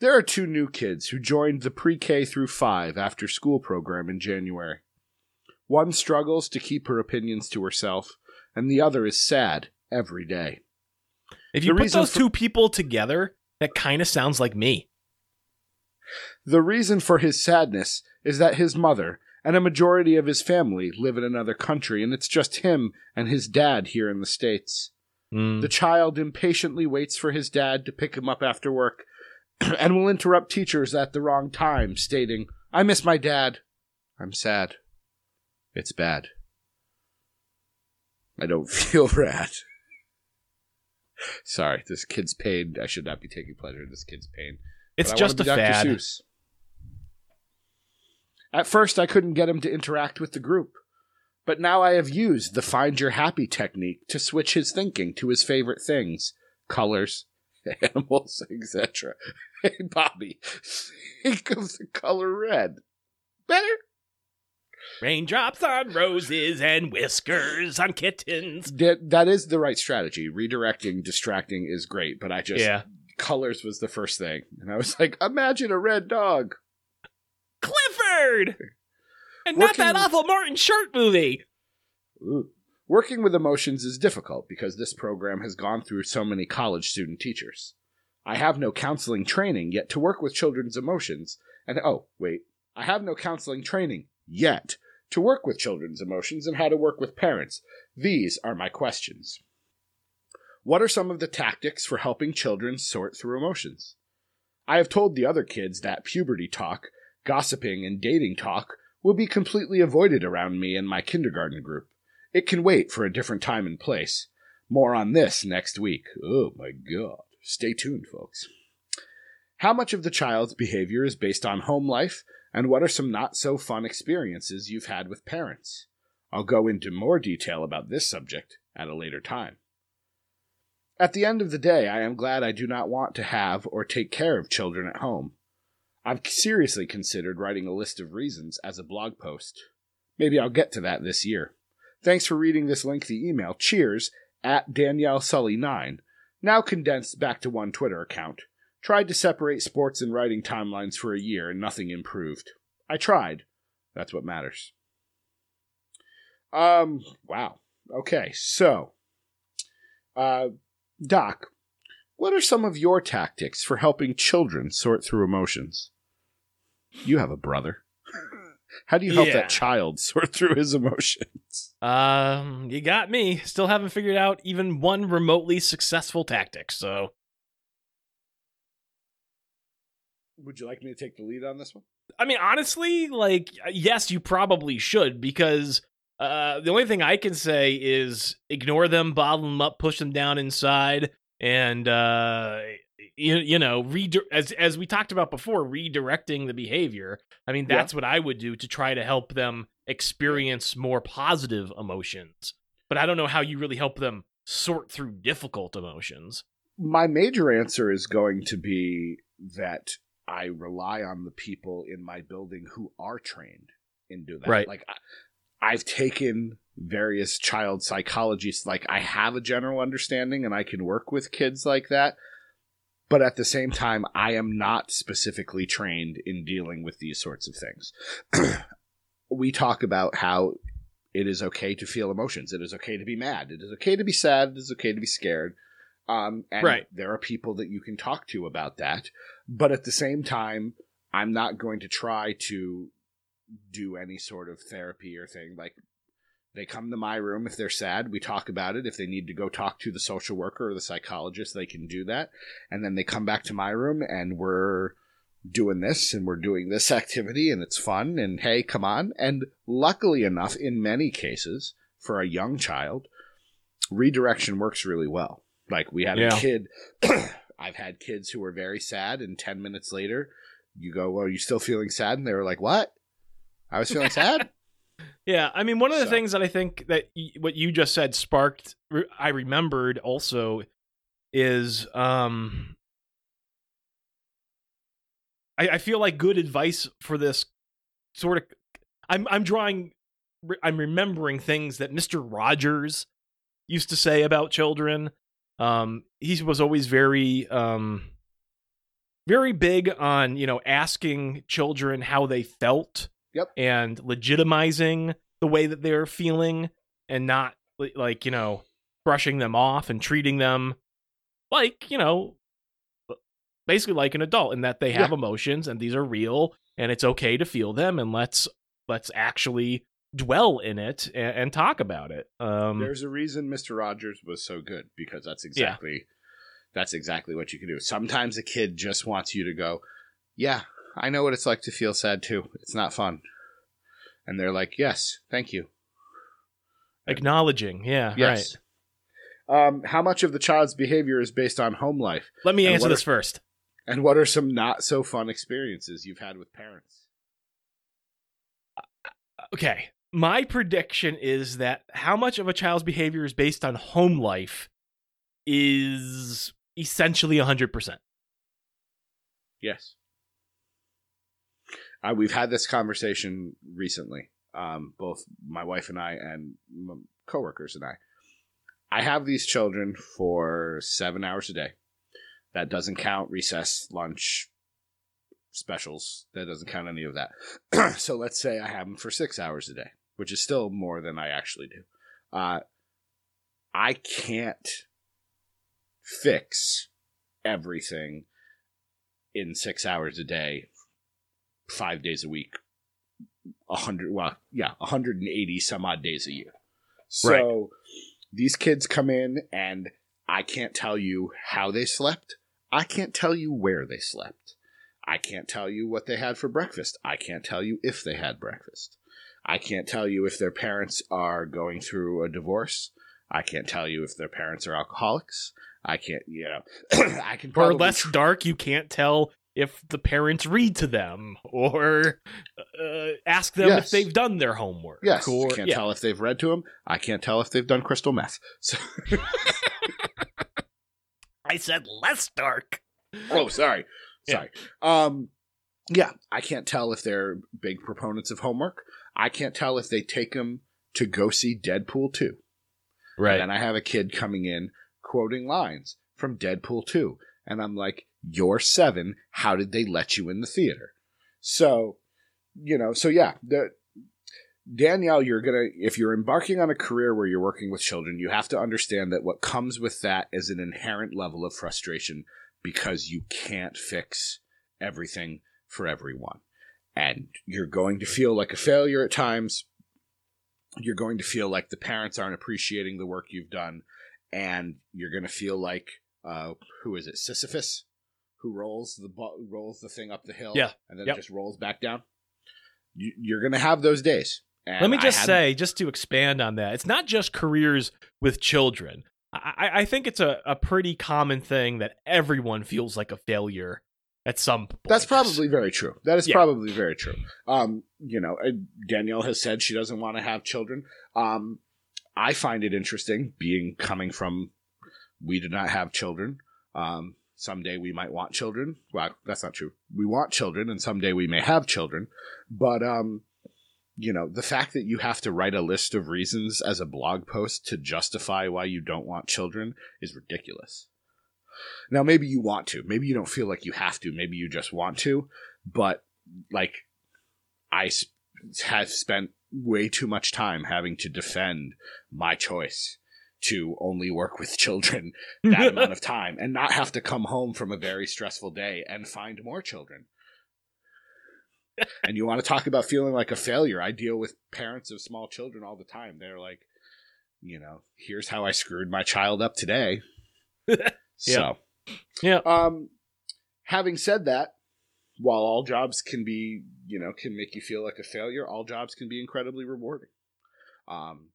There are two new kids who joined the pre K through 5 after school program in January. One struggles to keep her opinions to herself, and the other is sad every day. If you The put those for- two people together, that kind of sounds like me. The reason for his sadness is that his mother and a majority of his family live in another country, and it's just him and his dad here in the States. Mm. The child impatiently waits for his dad to pick him up after work *clears throat* and will interrupt teachers at the wrong time, stating, I miss my dad. I'm sad. It's bad. I don't *laughs* feel rad. Sorry, this kid's pain. I should not be taking pleasure in this kid's pain. it's just a fad. Seuss. At first, I couldn't get him to interact with the group, but now I have used the find your happy technique to switch his thinking to his favorite things colors, *laughs* animals, etc. *laughs* Hey, Bobby, *laughs* think of the color red. Better? Raindrops on roses and whiskers on kittens. That, that is the right strategy. Redirecting, distracting is great, but I just. yeah. Colors was the first thing. And I was like, imagine a red dog. Clifford! And not that awful Martin Short movie. Ooh. Working with emotions is difficult because this program has gone through so many college student teachers. I have no counseling training yet to work with children's emotions. And oh, wait, I have no counseling training yet to work with children's emotions and how to work with parents. These are my questions. What are some of the tactics for helping children sort through emotions? I have told the other kids that puberty talk, gossiping, and dating talk will be completely avoided around me and my kindergarten group. It can wait for a different time and place. More on this next week. Oh my god. Stay tuned, folks. How much of the child's behavior is based on home life, and what are some not so fun experiences you've had with parents? I'll go into more detail about this subject at a later time. At the end of the day, I am glad I do not want to have or take care of children at home. I've seriously considered writing a list of reasons as a blog post. Maybe I'll get to that this year. Thanks for reading this lengthy email. Cheers at Danielle Sully 9. Now condensed back to one Twitter account. Tried to separate sports and writing timelines for a year and nothing improved. I tried. That's what matters. Um, wow. Okay, so, uh, Doc, what are some of your tactics for helping children sort through emotions? You have a brother. How do you help Yeah. that child sort through his emotions? Um, you got me. Still haven't figured out even one remotely successful tactic, so Would you like me to take the lead on this one? I mean, honestly, like, yes, you probably should because uh, the only thing I can say is ignore them, bottle them up, push them down inside, and uh, you, you know, redi- as as we talked about before, redirecting the behavior. I mean, Yeah. that's what I would do to try to help them experience more positive emotions. But I don't know how you really help them sort through difficult emotions. My major answer is going to be that I rely on the people in my building who are trained in do that. Right. Like I, I've taken various child psychologists. Like I have a general understanding, and I can work with kids like that. But at the same time, I am not specifically trained in dealing with these sorts of things. *clears throat* we talk about how it is okay to feel emotions. It is okay to be mad. It is okay to be sad. It is okay to be scared. Um, and Right. there are people that you can talk to about that. But at the same time, I'm not going to try to do any sort of therapy or thing. Like, they come to my room if they're sad. We talk about it. If they need to go talk to the social worker or the psychologist, they can do that. And then they come back to my room and we're doing this and we're doing this *laughs* activity and it's fun. And hey, come on. And luckily enough, in many cases, for a young child, redirection works really well. Like we had Yeah. a kid. *clears throat* I've had kids who were very sad, and ten minutes later, you go, "Well, are you still feeling sad?" And they were like, "What? I was feeling sad." *laughs* Yeah, I mean, one of the So- things that I think that y- what you just said sparked, re- I remembered also, is um, I, I feel like good advice for this sort of. I'm I'm drawing, re- I'm remembering things that Mister Rogers used to say about children. Um, he was always very um, very big on you know asking children how they felt Yep. and legitimizing the way that they're feeling and not like you know brushing them off and treating them like you know basically like an adult in that they have emotions and these are real and it's okay to feel them and let's let's actually dwell in it and, and talk about it um There's a reason Mr. Rogers was so good because that's exactly that's exactly what you can do. Sometimes a kid just wants you to go, "Yeah, I know what it's like to feel sad too. It's not fun." And they're like, "Yes, thank you." acknowledging yeah Yes. right Um, how much of the child's behavior is based on home life, let me And answer this are- first and what are some not so fun experiences you've had with parents? okay my prediction is that how much of a child's behavior is based on home life is essentially 100% Yes. Uh, we've had this conversation recently, um, both my wife and I, and my coworkers and I. I have these children for seven hours a day. That doesn't count recess, lunch, specials. That doesn't count any of that. *clears throat* so let's say I have them for six hours a day, which is still more than I actually do. Uh, I can't fix everything in six hours a day, five days a week, a hundred. Well, yeah, hundred and eighty some odd days a year. So these kids come in, and I can't tell you how they slept. I can't tell you where they slept. I can't tell you what they had for breakfast. I can't tell you if they had breakfast. I can't tell you if their parents are going through a divorce. I can't tell you if their parents are alcoholics. I can't, you know, *clears throat* I can or probably less dark you can't tell if the parents read to them or uh, ask them Yes. if they've done their homework Yes, or I can't yeah. tell if they've read to them. I can't tell if they've done crystal meth. So, *laughs* i said less dark oh, sorry, Yeah. sorry. Um, yeah, I can't tell if they're big proponents of homework. I can't tell if they take them to go see Deadpool two. right And I have a kid coming in quoting lines from Deadpool 2. And I'm like, you're seven. How did they let you in the theater? So, you know, so yeah, the, Danielle, you're going to, if you're embarking on a career where you're working with children, you have to understand that what comes with that is an inherent level of frustration because you can't fix everything for everyone. And you're going to feel like a failure at times. You're going to feel like the parents aren't appreciating the work you've done and you're gonna feel like uh, who is it, Sisyphus, who rolls the bu- rolls the thing up the hill, Yeah. and then Yep. just rolls back down. You, you're gonna have those days. And let me just say just to expand on that it's not just careers with children i, I- think it's a, a pretty common thing that everyone feels like a failure at some point that's probably very true. That is Yeah. probably very true. Um, you know, Danielle has said she doesn't want to have children. Um, I find it interesting being coming from we did not have children. Um, someday we might want children. Well, that's not true. We want children, and someday we may have children. But um, you know, the fact that you have to write a list of reasons as a blog post to justify why you don't want children is ridiculous. Now, maybe you want to. Maybe you don't feel like you have to. Maybe you just want to. But like, I s- have spent way too much time having to defend my choice to only work with *laughs* children *laughs* that amount of time and not have to come home from a very stressful day and find more children. and you want to talk about feeling like a failure? I deal with parents of small children all the time. They're like, you know, here's how I screwed my child up today. *laughs* so, Yeah. Um, having said that, while all jobs can be, you know, can make you feel like a failure, all jobs can be incredibly rewarding. Um,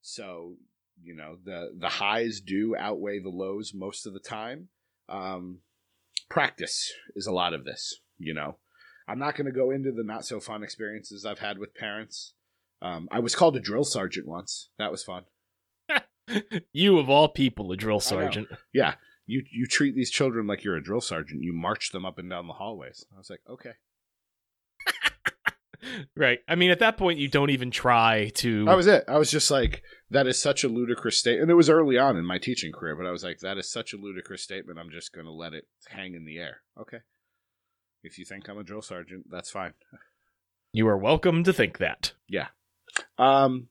so you know the the highs do outweigh the lows most of the time. Um, practice is a lot of this. You know, I'm not going to go into the not so fun experiences I've had with parents. Um, I was called a drill sergeant once. That was fun. *laughs* you of all people, a drill sergeant. Yeah, you you treat these children like you're a drill sergeant. You march them up and down the hallways. I was like, okay. *laughs* Right. I mean, at that point, you don't even try to. That was it. I was just like, that is such a ludicrous statement. And it was early on in my teaching career, but I was like, that is such a ludicrous statement. I'm just going to let it hang in the air. Okay. If you think I'm a drill sergeant, that's fine. you are welcome to think that. Yeah. Um,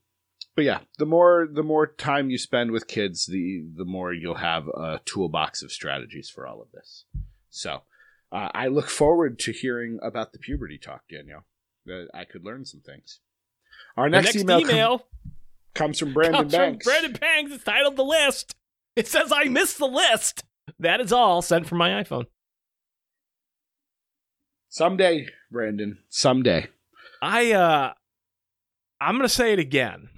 but yeah, the more the more time you spend with kids, the the more you'll have a toolbox of strategies for all of this. So, uh, I look forward to hearing about the puberty talk, Danielle. That I could learn some things. Our The next, email, com- comes from Brandon comes from Banks. Brandon Banks. It's titled "The List." It says, "I missed the list." That is all sent from my iPhone. Someday, Brandon. Someday. I uh I'm gonna say it again.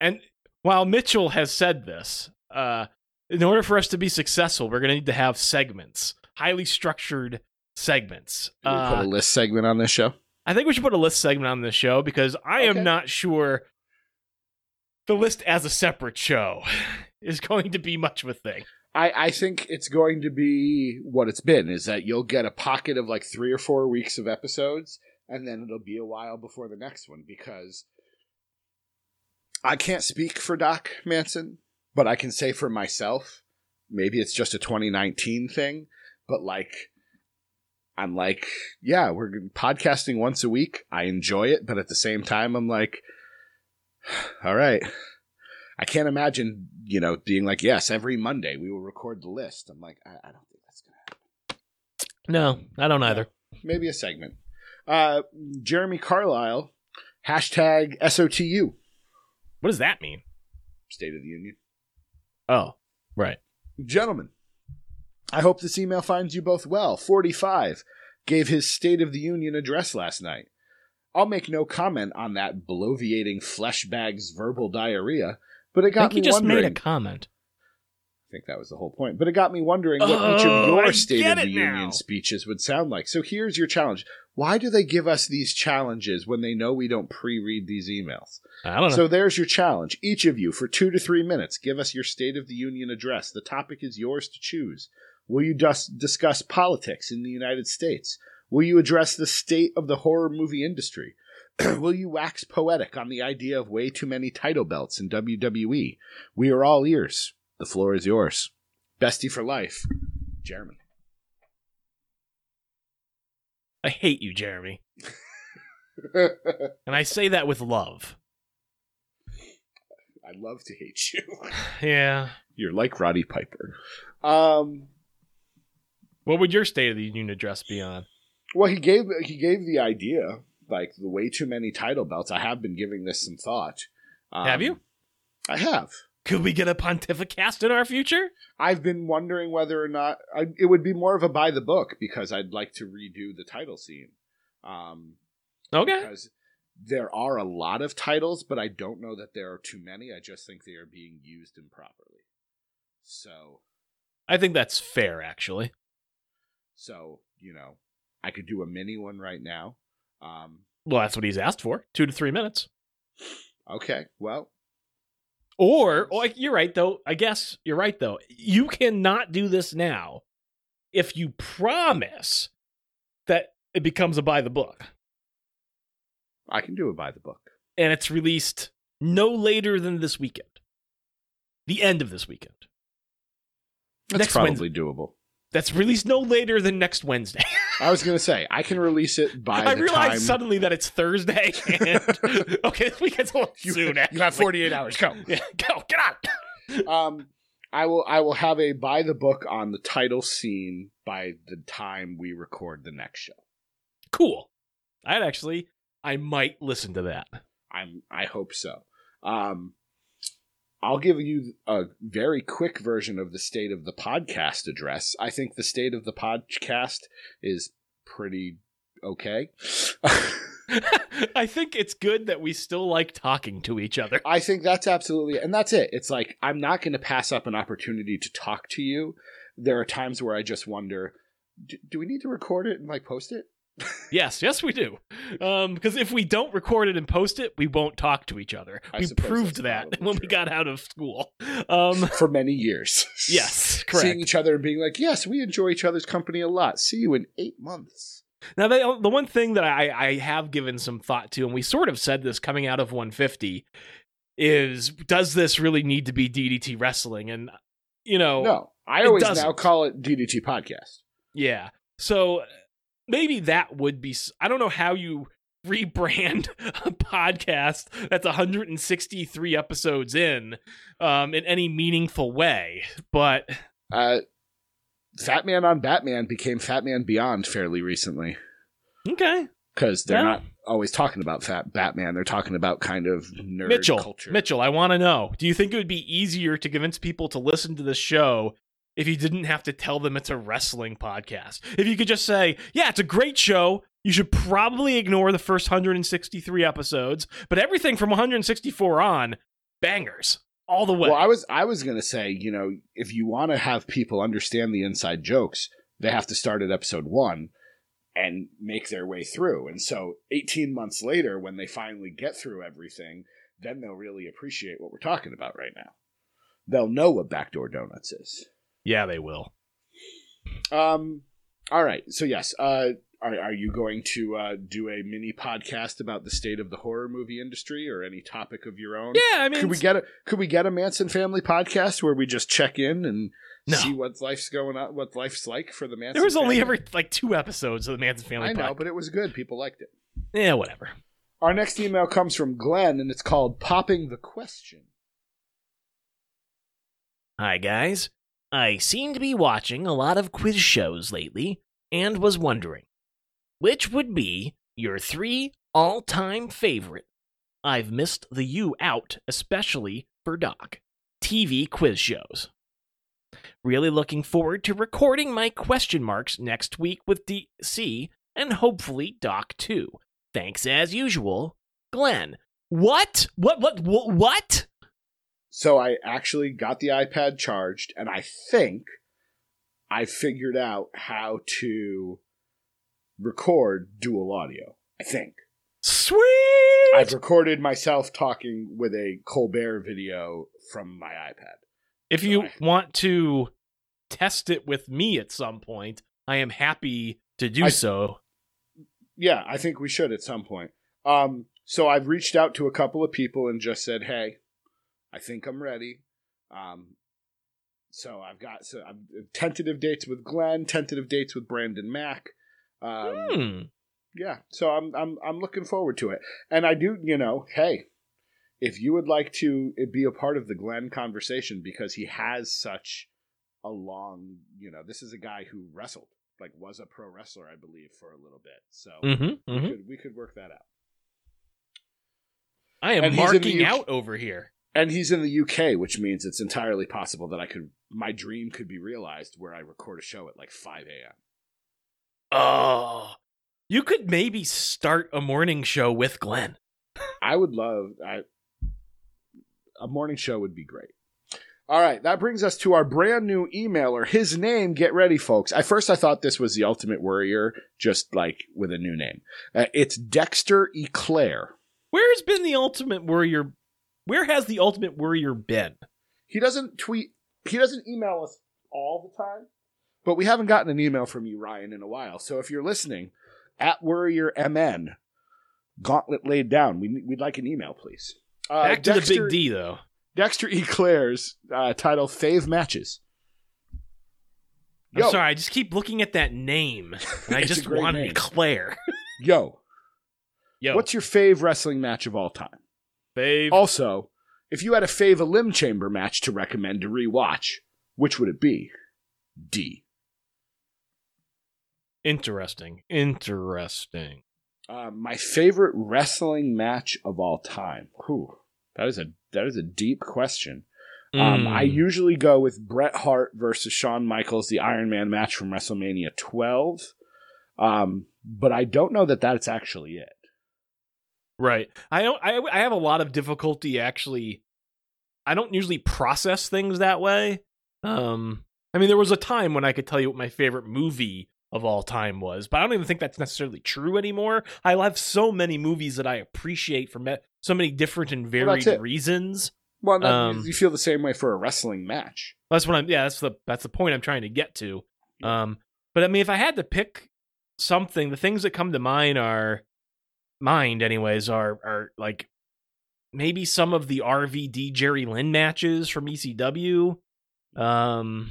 And while Mitchell has said this, uh in order for us to be successful, we're gonna need to have segments. Highly structured segments. Can we put Uh, a list segment on this show. I think we should put a list segment on this show because I Okay. am not sure the list as a separate show *laughs* is going to be much of a thing. I, I think it's going to be what it's been is that you'll get a pocket of like three or four weeks of episodes and then it'll be a while before the next one because I can't speak for Doc Manson, but I can say for myself, maybe it's just a 2019 thing, but like I'm like, yeah, we're podcasting once a week. I enjoy it, but at the same time I'm like *sighs* all right. I can't imagine, you know, being like, yes, every Monday we will record the list. I'm like, I, I don't think that's going to happen. No, I don't either. Maybe a segment. Uh, Jeremy Carlisle, hashtag SOTU, What does that mean? State of the Union. Oh, right. Gentlemen, I hope this email finds you both well. 45 gave his State of the Union address last night. I'll make no comment on that bloviating fleshbag's verbal diarrhea, but it I got think me he just wondering. made a comment. I think that was the whole point. But it got me wondering what each Oh, of your I State of the now. Union speeches would sound like. So here's your challenge. Why do they give us these challenges when they know we don't pre read these emails? I don't know. So there's your challenge. Each of you, for two to three minutes, give us your State of the Union address. The topic is yours to choose. Will you dus- discuss politics in the United States? Will you address the state of the horror movie industry? *clears throat* Will you wax poetic on the idea of way too many title belts in WWE? We are all ears. The floor is yours. Bestie for life, Jeremy. I hate you, Jeremy. *laughs* And I say that with love. I love to hate you. *sighs* Yeah. You're like Roddy Piper. Um, What would your State of the Union address be on? Well, he gave he gave the idea like the way too many title belts. I have been giving this some thought. Um, Have you? I have. Could we get a pontificast in our future? I've been wondering whether or not I, it would be more of a by the book because I'd like to redo the title scene. Um, Okay. because there are a lot of titles, but I don't know that there are too many. I just think they are being used improperly. So, I think that's fair, actually. So you know, I could do a mini one right now. Um, Well, that's what he's asked for. Two to three minutes. okay, well, Or, like, you're right, though. I guess you're right, though. You cannot do this now if you promise that it becomes a by the book I can do it by the book. and it's released no later than this weekend. The end of this weekend. That's Next probably doable. That's released no later than next Wednesday. *laughs* I was gonna say I can release it by I the realize time suddenly that it's Thursday. And, *laughs* okay, this weekend's a little you, soon. *laughs* you have 48 hours. Go. Yeah, go, get on. Um, I will. I will have a by the book on the title scene by the time we record the next show. Cool. I'd actually, I might listen to that. I'm. I hope so. Um, I'll give you a very quick version of the state of the podcast address. I think the state of the podcast is pretty okay. *laughs* I think it's good that we still like talking to each other. I think that's absolutely, and that's it. It's like I'm not going to pass up an opportunity to talk to you. There are times where I just wonder, do, do we need to record it and like post it? Yes, yes, we do. Um, because if we don't record it and post it, we won't talk to each other. I we proved that when we got out of school. Um, *laughs* for many years. *laughs* yes, correct. Seeing each other and being like, yes, we enjoy each other's company a lot. See you in eight months. Now, the, the one thing that I, I have given some thought to, and we sort of said this coming out of 150, is does this really need to be DDT wrestling? And, you know, No, I always now call it DDT podcast. yeah. So maybe that would be, I don't know how you *laughs* rebrand a podcast that's 163 episodes in um, in any meaningful way, but Uh, Fat Man on Batman became Fat Man Beyond fairly recently okay. because they're Yeah. not always talking about Fat Batman. They're talking about kind of nerd Mitchell, culture. Mitchell, I want to know. Do you think it would be easier to convince people to listen to the show if you didn't have to tell them it's a wrestling podcast? If you could just say, "Yeah, it's a great show. You should probably ignore the first 163 episodes, but everything from 164 on, bangers all the way." Well, I was I was gonna say, you know, if you want to have people understand the inside jokes, they have to start at episode one and make their way through. And so, eighteen months later, when they finally get through everything, then they'll really appreciate what we're talking about right now. They'll know what backdoor donuts is. Yeah, they will. Um. All right. So yes. Uh. Are, are you going to uh, do a mini podcast about the state of the horror movie industry or any topic of your own? Yeah, I mean, Could we get a Could we get a Manson family podcast where we just check in and No. see what life's going on, what life's like for the Manson? Family? There was only family? ever like two episodes of the Manson Family I know, Podcast. but it was good. People liked it. Yeah, whatever. Our next email comes from Glenn, and it's called "Popping the Question." Hi, guys. I seem to be watching a lot of quiz shows lately and was wondering which would be your three all time favorite? I've missed the you out, especially for Doc. TV quiz shows. Really looking forward to recording my question marks next week with DC and hopefully Doc too. Thanks as usual, Glenn. What? What? What? What? What? So I actually got the iPad charged, and I think I figured out how to record dual audio. I think Sweet. I've recorded myself talking with a Colbert video from my iPad. If you I- want to test it with me at some point, I am happy to do I- so. Yeah, I think we should at some point. Um, so I've reached out to a couple of people and just said, "Hey, I think I'm ready." Um, so I've got so I'm, tentative dates with Glenn, tentative dates with Brandon Mack. Um, Hmm. yeah, so I'm I'm I'm looking forward to it, and I do, you know, hey, if you would like to be a part of the Glenn conversation because he has such a long, you know, this is a guy who wrestled, like was a pro wrestler, I believe, for a little bit. So Mm-hmm, we could we could work that out. I am And he's in the marking out over here. And he's in the UK, which means it's entirely possible that I could my dream could be realized where I record a show at like 5 a.m. Oh, you could maybe start a morning show with Glenn. I would love I, a morning show would be great. All right, that brings us to our brand new emailer. His name, get ready, folks. At first, I thought this was the Ultimate Warrior, just like with a new name. Uh, it's Dexter Eclair. Where's been the ultimate warrior? Where has the ultimate warrior been? He doesn't tweet, he doesn't email us all the time, but we haven't gotten an email from you, Ryan, in a while. So if you're listening, at Warrior MN, gauntlet laid down, we, we'd like an email, please. Uh, Back to Dexter- the big D, though. Dexter Eclair's uh, title, Fave Matches. I'm sorry, I just keep looking at that name, and *laughs* I just want to declare. Yo, *laughs* Yo, what's your fave wrestling match of all time? Fave? Also, if you had a fave Elim Chamber match to recommend to rewatch, which would it be? D. Interesting. Interesting. Uh, my favorite wrestling match of all time. Whew, that is a that is a deep question. Um, Mm. I usually go with Bret Hart versus Shawn Michaels, the Iron Man match from WrestleMania 12. Um, but I don't know that that's actually it. Right. I don't. I I have a lot of difficulty actually. I don't usually process things that way. Um, I mean, there was a time when I could tell you what my favorite movie of all time was, but I don't even think that's necessarily true anymore. I have so many movies that I appreciate for me- so many different and varied it. reasons. Well, no, Um, you feel the same way for a wrestling match. That's what I'm. Yeah, that's the that's the point I'm trying to get to. Um, but I mean, if I had to pick something, the things that come to mind are mind, anyways, are are like maybe some of the RVD Jerry Lynn matches from ECW. Um,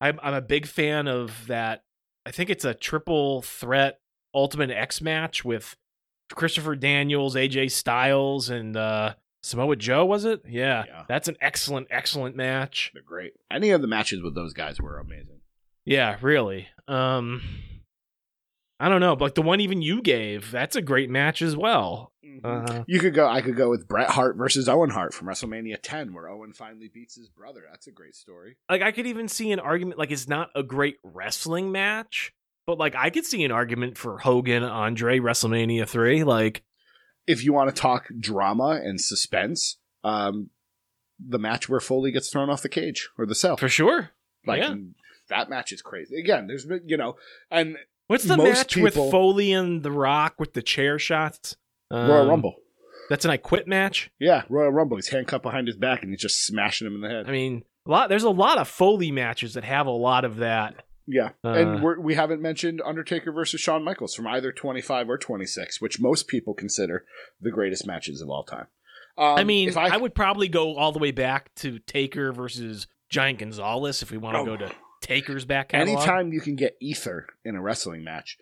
I'm I'm a big fan of that. I think it's a triple threat Ultimate X match with Christopher Daniels, AJ Styles, and uh, Samoa Joe. Was it? Yeah, Yeah. that's an excellent, excellent match. They're great. Any of the matches with those guys were amazing. Yeah, really. Um, I don't know, but the one even you gave, that's a great match as well. Uh, You could go. I could go with Bret Hart versus Owen Hart from WrestleMania 10, where Owen finally beats his brother. That's a great story. like I could even see an argument like it's not a great wrestling match, but like I could see an argument for Hogan Andre WrestleMania three. Like If you want to talk drama and suspense, um, the match where Foley gets thrown off the cage or the cell, for sure. like yeah. that match is crazy. Again, there's been you know, and What's the most match people- with Foley and The Rock with the chair shots? Royal Um, Rumble. That's an I Quit match. Yeah, Royal Rumble. He's handcuffed behind his back and he's just smashing him in the head. I mean, a lot. There's a lot of Foley matches that have a lot of that. Yeah, Uh, and we're, we haven't mentioned Undertaker versus Shawn Michaels from either 25 or 26, which most people consider the greatest matches of all time. Um, I mean, if I, would probably go all the way back to Taker versus Giant Gonzalez if we want to Oh. go to Taker's back catalog. anytime you can get ether in a wrestling match,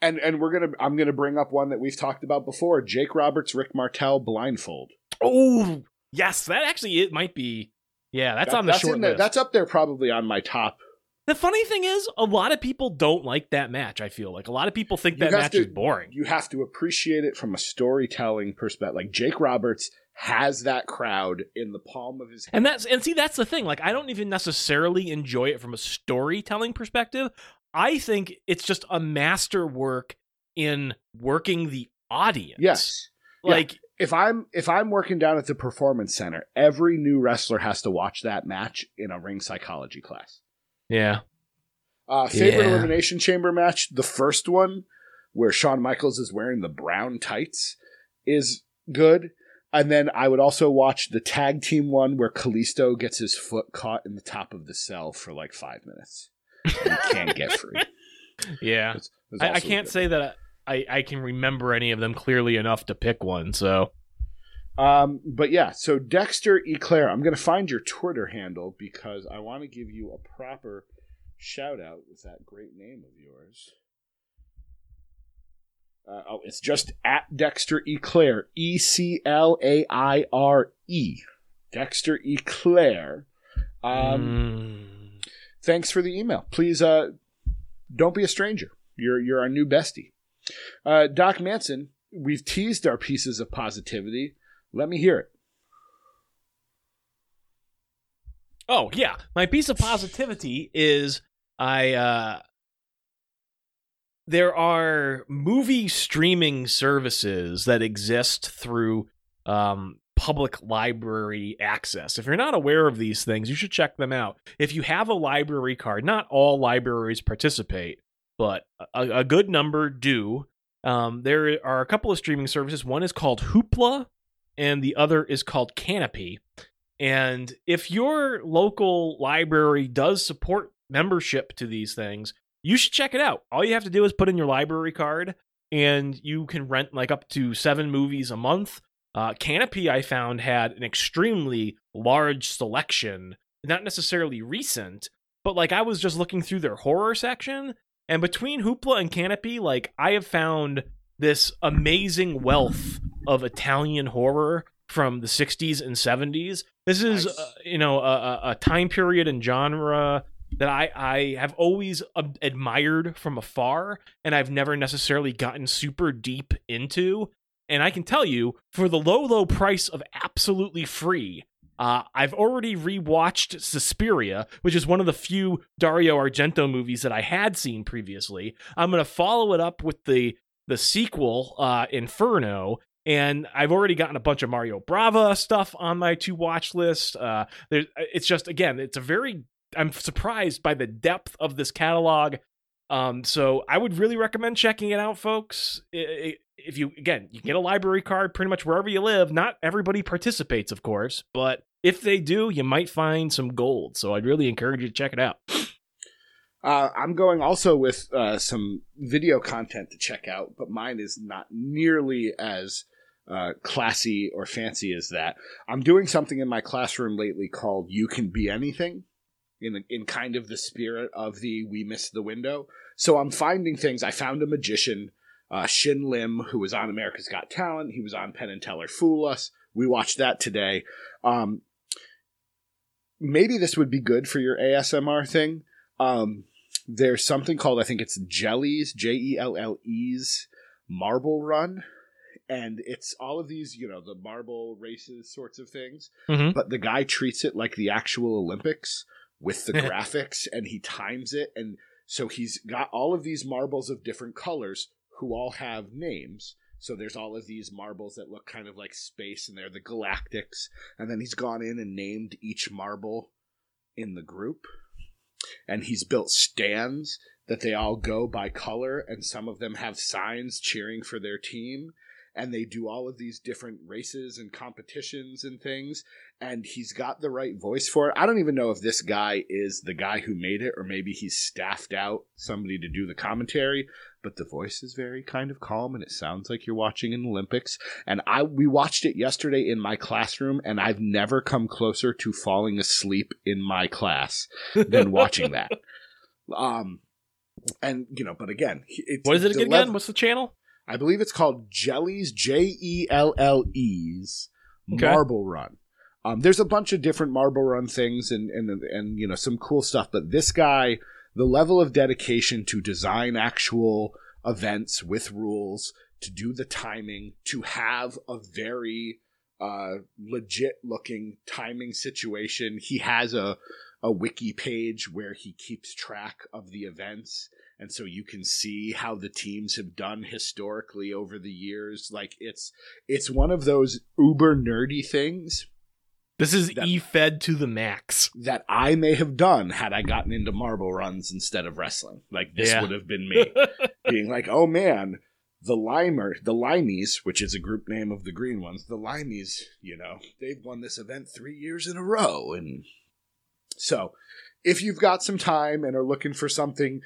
and and we're gonna, I'm gonna bring up one that we've talked about before: Jake Roberts, Rick Martel, blindfold. Oh, yes, that actually it might be. Yeah, that's That- on the that's short list. That's up there, probably on my top. the funny thing is, a lot of people don't like that match. I feel like a lot of people think You that match to- is boring. You have to appreciate it from a storytelling perspective. Like Jake Roberts has that crowd in the palm of his hand. And that's and see that's the thing. Like I don't even necessarily enjoy it from a storytelling perspective. I think it's just a masterwork in working the audience. Yes. Yeah. Like if I'm if I'm working down at the performance center, every new wrestler has to watch that match in a ring psychology class. yeah. Uh, favorite Yeah. elimination chamber match, the first one where Shawn Michaels is wearing the brown tights is good. And then I would also watch the tag team one where Kalisto gets his foot caught in the top of the cell for like five minutes. And he can't get free. *laughs* Yeah. That's- that's I, I can't say that I, I can remember any of them clearly enough to pick one. So Um, but yeah, so Dexter Eclair, I'm going to find your Twitter handle because I want to give you a proper shout out with that great name of yours. Uh, oh, it's just at Dexter Eclair, E C L A I R E. Dexter Eclair. Um, mm, thanks for the email. Please, uh, don't be a stranger. You're you're our new bestie. Uh, Doc Manson, we've teased our pieces of positivity. Let me hear it. Oh yeah, my piece of positivity is I uh there are movie streaming services that exist through um public library access. If you're not aware of these things, you should check them out. If you have a library card, not all libraries participate, but a, a good number do. Um, there are a couple of streaming services. One is called Hoopla, and the other is called Kanopy. And if your local library does support membership to these things, you should check it out. All you have to do is put in your library card, and you can rent like up to seven movies a month. Uh, Kanopy, I found, had an extremely large selection, not necessarily recent, but like I was just looking through their horror section, and between Hoopla and Kanopy, like I have found this amazing wealth of Italian horror from the 60s and 70s. This is, Nice. uh, you know, a, a- a time period and genre that I, I have always ad- admired from afar, and I've never necessarily gotten super deep into. And I can tell you, for the low, low price of absolutely free, uh, I've already rewatched Suspiria, which is one of the few Dario Argento movies that I had seen previously. I'm going to follow it up with the the sequel, uh, Inferno. And I've already gotten a bunch of Mario Bava stuff on my to watch list. Uh, there, it's just again, it's a very. I'm surprised by the depth of this catalog. Um, so I would really recommend checking it out, folks. If you again, you get a library card pretty much wherever you live. Not everybody participates, of course, but if they do, you might find some gold. So I'd really encourage you to check it out. Uh, I'm going also with uh, some video content to check out, but mine is not nearly as uh, classy or fancy as that. I'm doing something in my classroom lately called "You Can Be Anything," in in kind of the spirit of the "We Missed the Window." So I'm finding things. I found a magician, uh, Shin Lim, who was on America's Got Talent. He was on Penn and Teller Fool Us. We watched that today. Um, maybe this would be good for your ASMR thing. Um, there's something called I think it's Jelle's J E L L E's Marble Run, and it's all of these you know the marble races sorts of things. Mhm. But the guy treats it like the actual Olympics with the *laughs* graphics, and he times it, and so he's got all of these marbles of different colors who all have names. So there's all of these marbles that look kind of like space, and they're the galactics. And then he's gone in and named each marble in the group and he's built stands that they all go by color and some of them have signs cheering for their team and they do all of these different races and competitions and things and he's got the right voice for it i don't even know if this guy is the guy who made it or maybe he's staffed out somebody to do the commentary but the voice is very kind of calm and it sounds like you're watching an olympics and i we watched it yesterday in my classroom and i've never come closer to falling asleep in my class than *laughs* watching that. Um, and you know, but again, it's What is it again? level- What's the channel? I believe it's called Jelle's J E L L E's. Marble Run. Um, there's a bunch of different Marble Run things and and and you know some cool stuff, but this guy, the level of dedication to design actual events with rules, to do the timing, to have a very uh, legit looking timing situation. He has a a wiki page where he keeps track of the events and so you can see how the teams have done historically over the years like it's it's one of those uber nerdy things This is That- E fed to the max. that I may have done had I gotten into marble runs instead of wrestling. Like this Yeah. would have been me *laughs* being like, "Oh man, the Limer, the Limeys, which is a group name of the green ones, the Limeys, you know, they've won this event 3 years in a row." And so, if you've got some time and are looking for something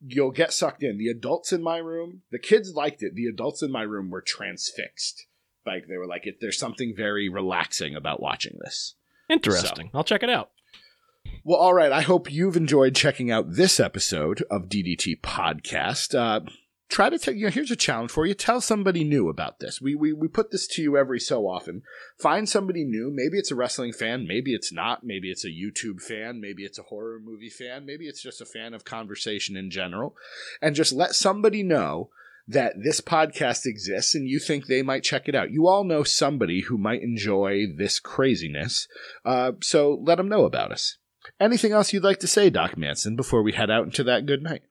You'll get sucked in. The adults in my room, the kids liked it. The adults in my room were transfixed. Like they were like, "There's something very relaxing about watching this." Interesting. I'll check it out. Well, all right. I hope you've enjoyed checking out this episode of DDT Podcast. Uh, try to tell you know, here's a challenge for you. Tell somebody new about this. We, we we put this to you every so often. Find somebody new. Maybe it's a wrestling fan. Maybe it's not. Maybe it's a YouTube fan. Maybe it's a horror movie fan. Maybe it's just a fan of conversation in general. And just let somebody know that this podcast exists and you think they might check it out. You all know somebody who might enjoy this craziness. Uh, so let them know about us. Anything else you'd like to say, Doc Manson, before we head out into that good night?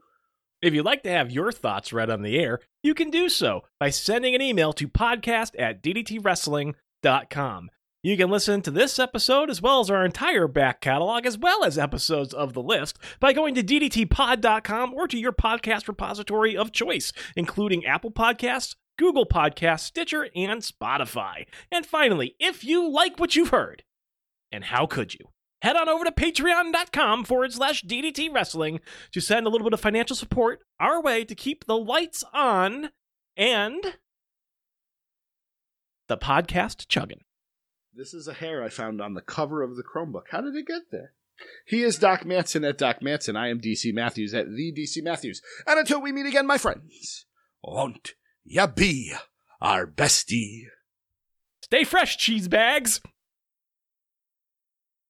If you'd like to have your thoughts read on the air, you can do so by sending an email to podcast at ddtwrestling.com. You can listen to this episode as well as our entire back catalog, as well as episodes of the list, by going to ddtpod.com or to your podcast repository of choice, including Apple Podcasts, Google Podcasts, Stitcher, and Spotify. And finally, if you like what you've heard, and how could you? Head on over to patreon.com forward slash DDT Wrestling to send a little bit of financial support our way to keep the lights on and the podcast chugging. This is a hair I found on the cover of the Chromebook. How did it get there? He is Doc Manson at Doc Manson. I am DC Matthews at the DC Matthews. And until we meet again, my friends, won't ya be our bestie? Stay fresh, cheese bags!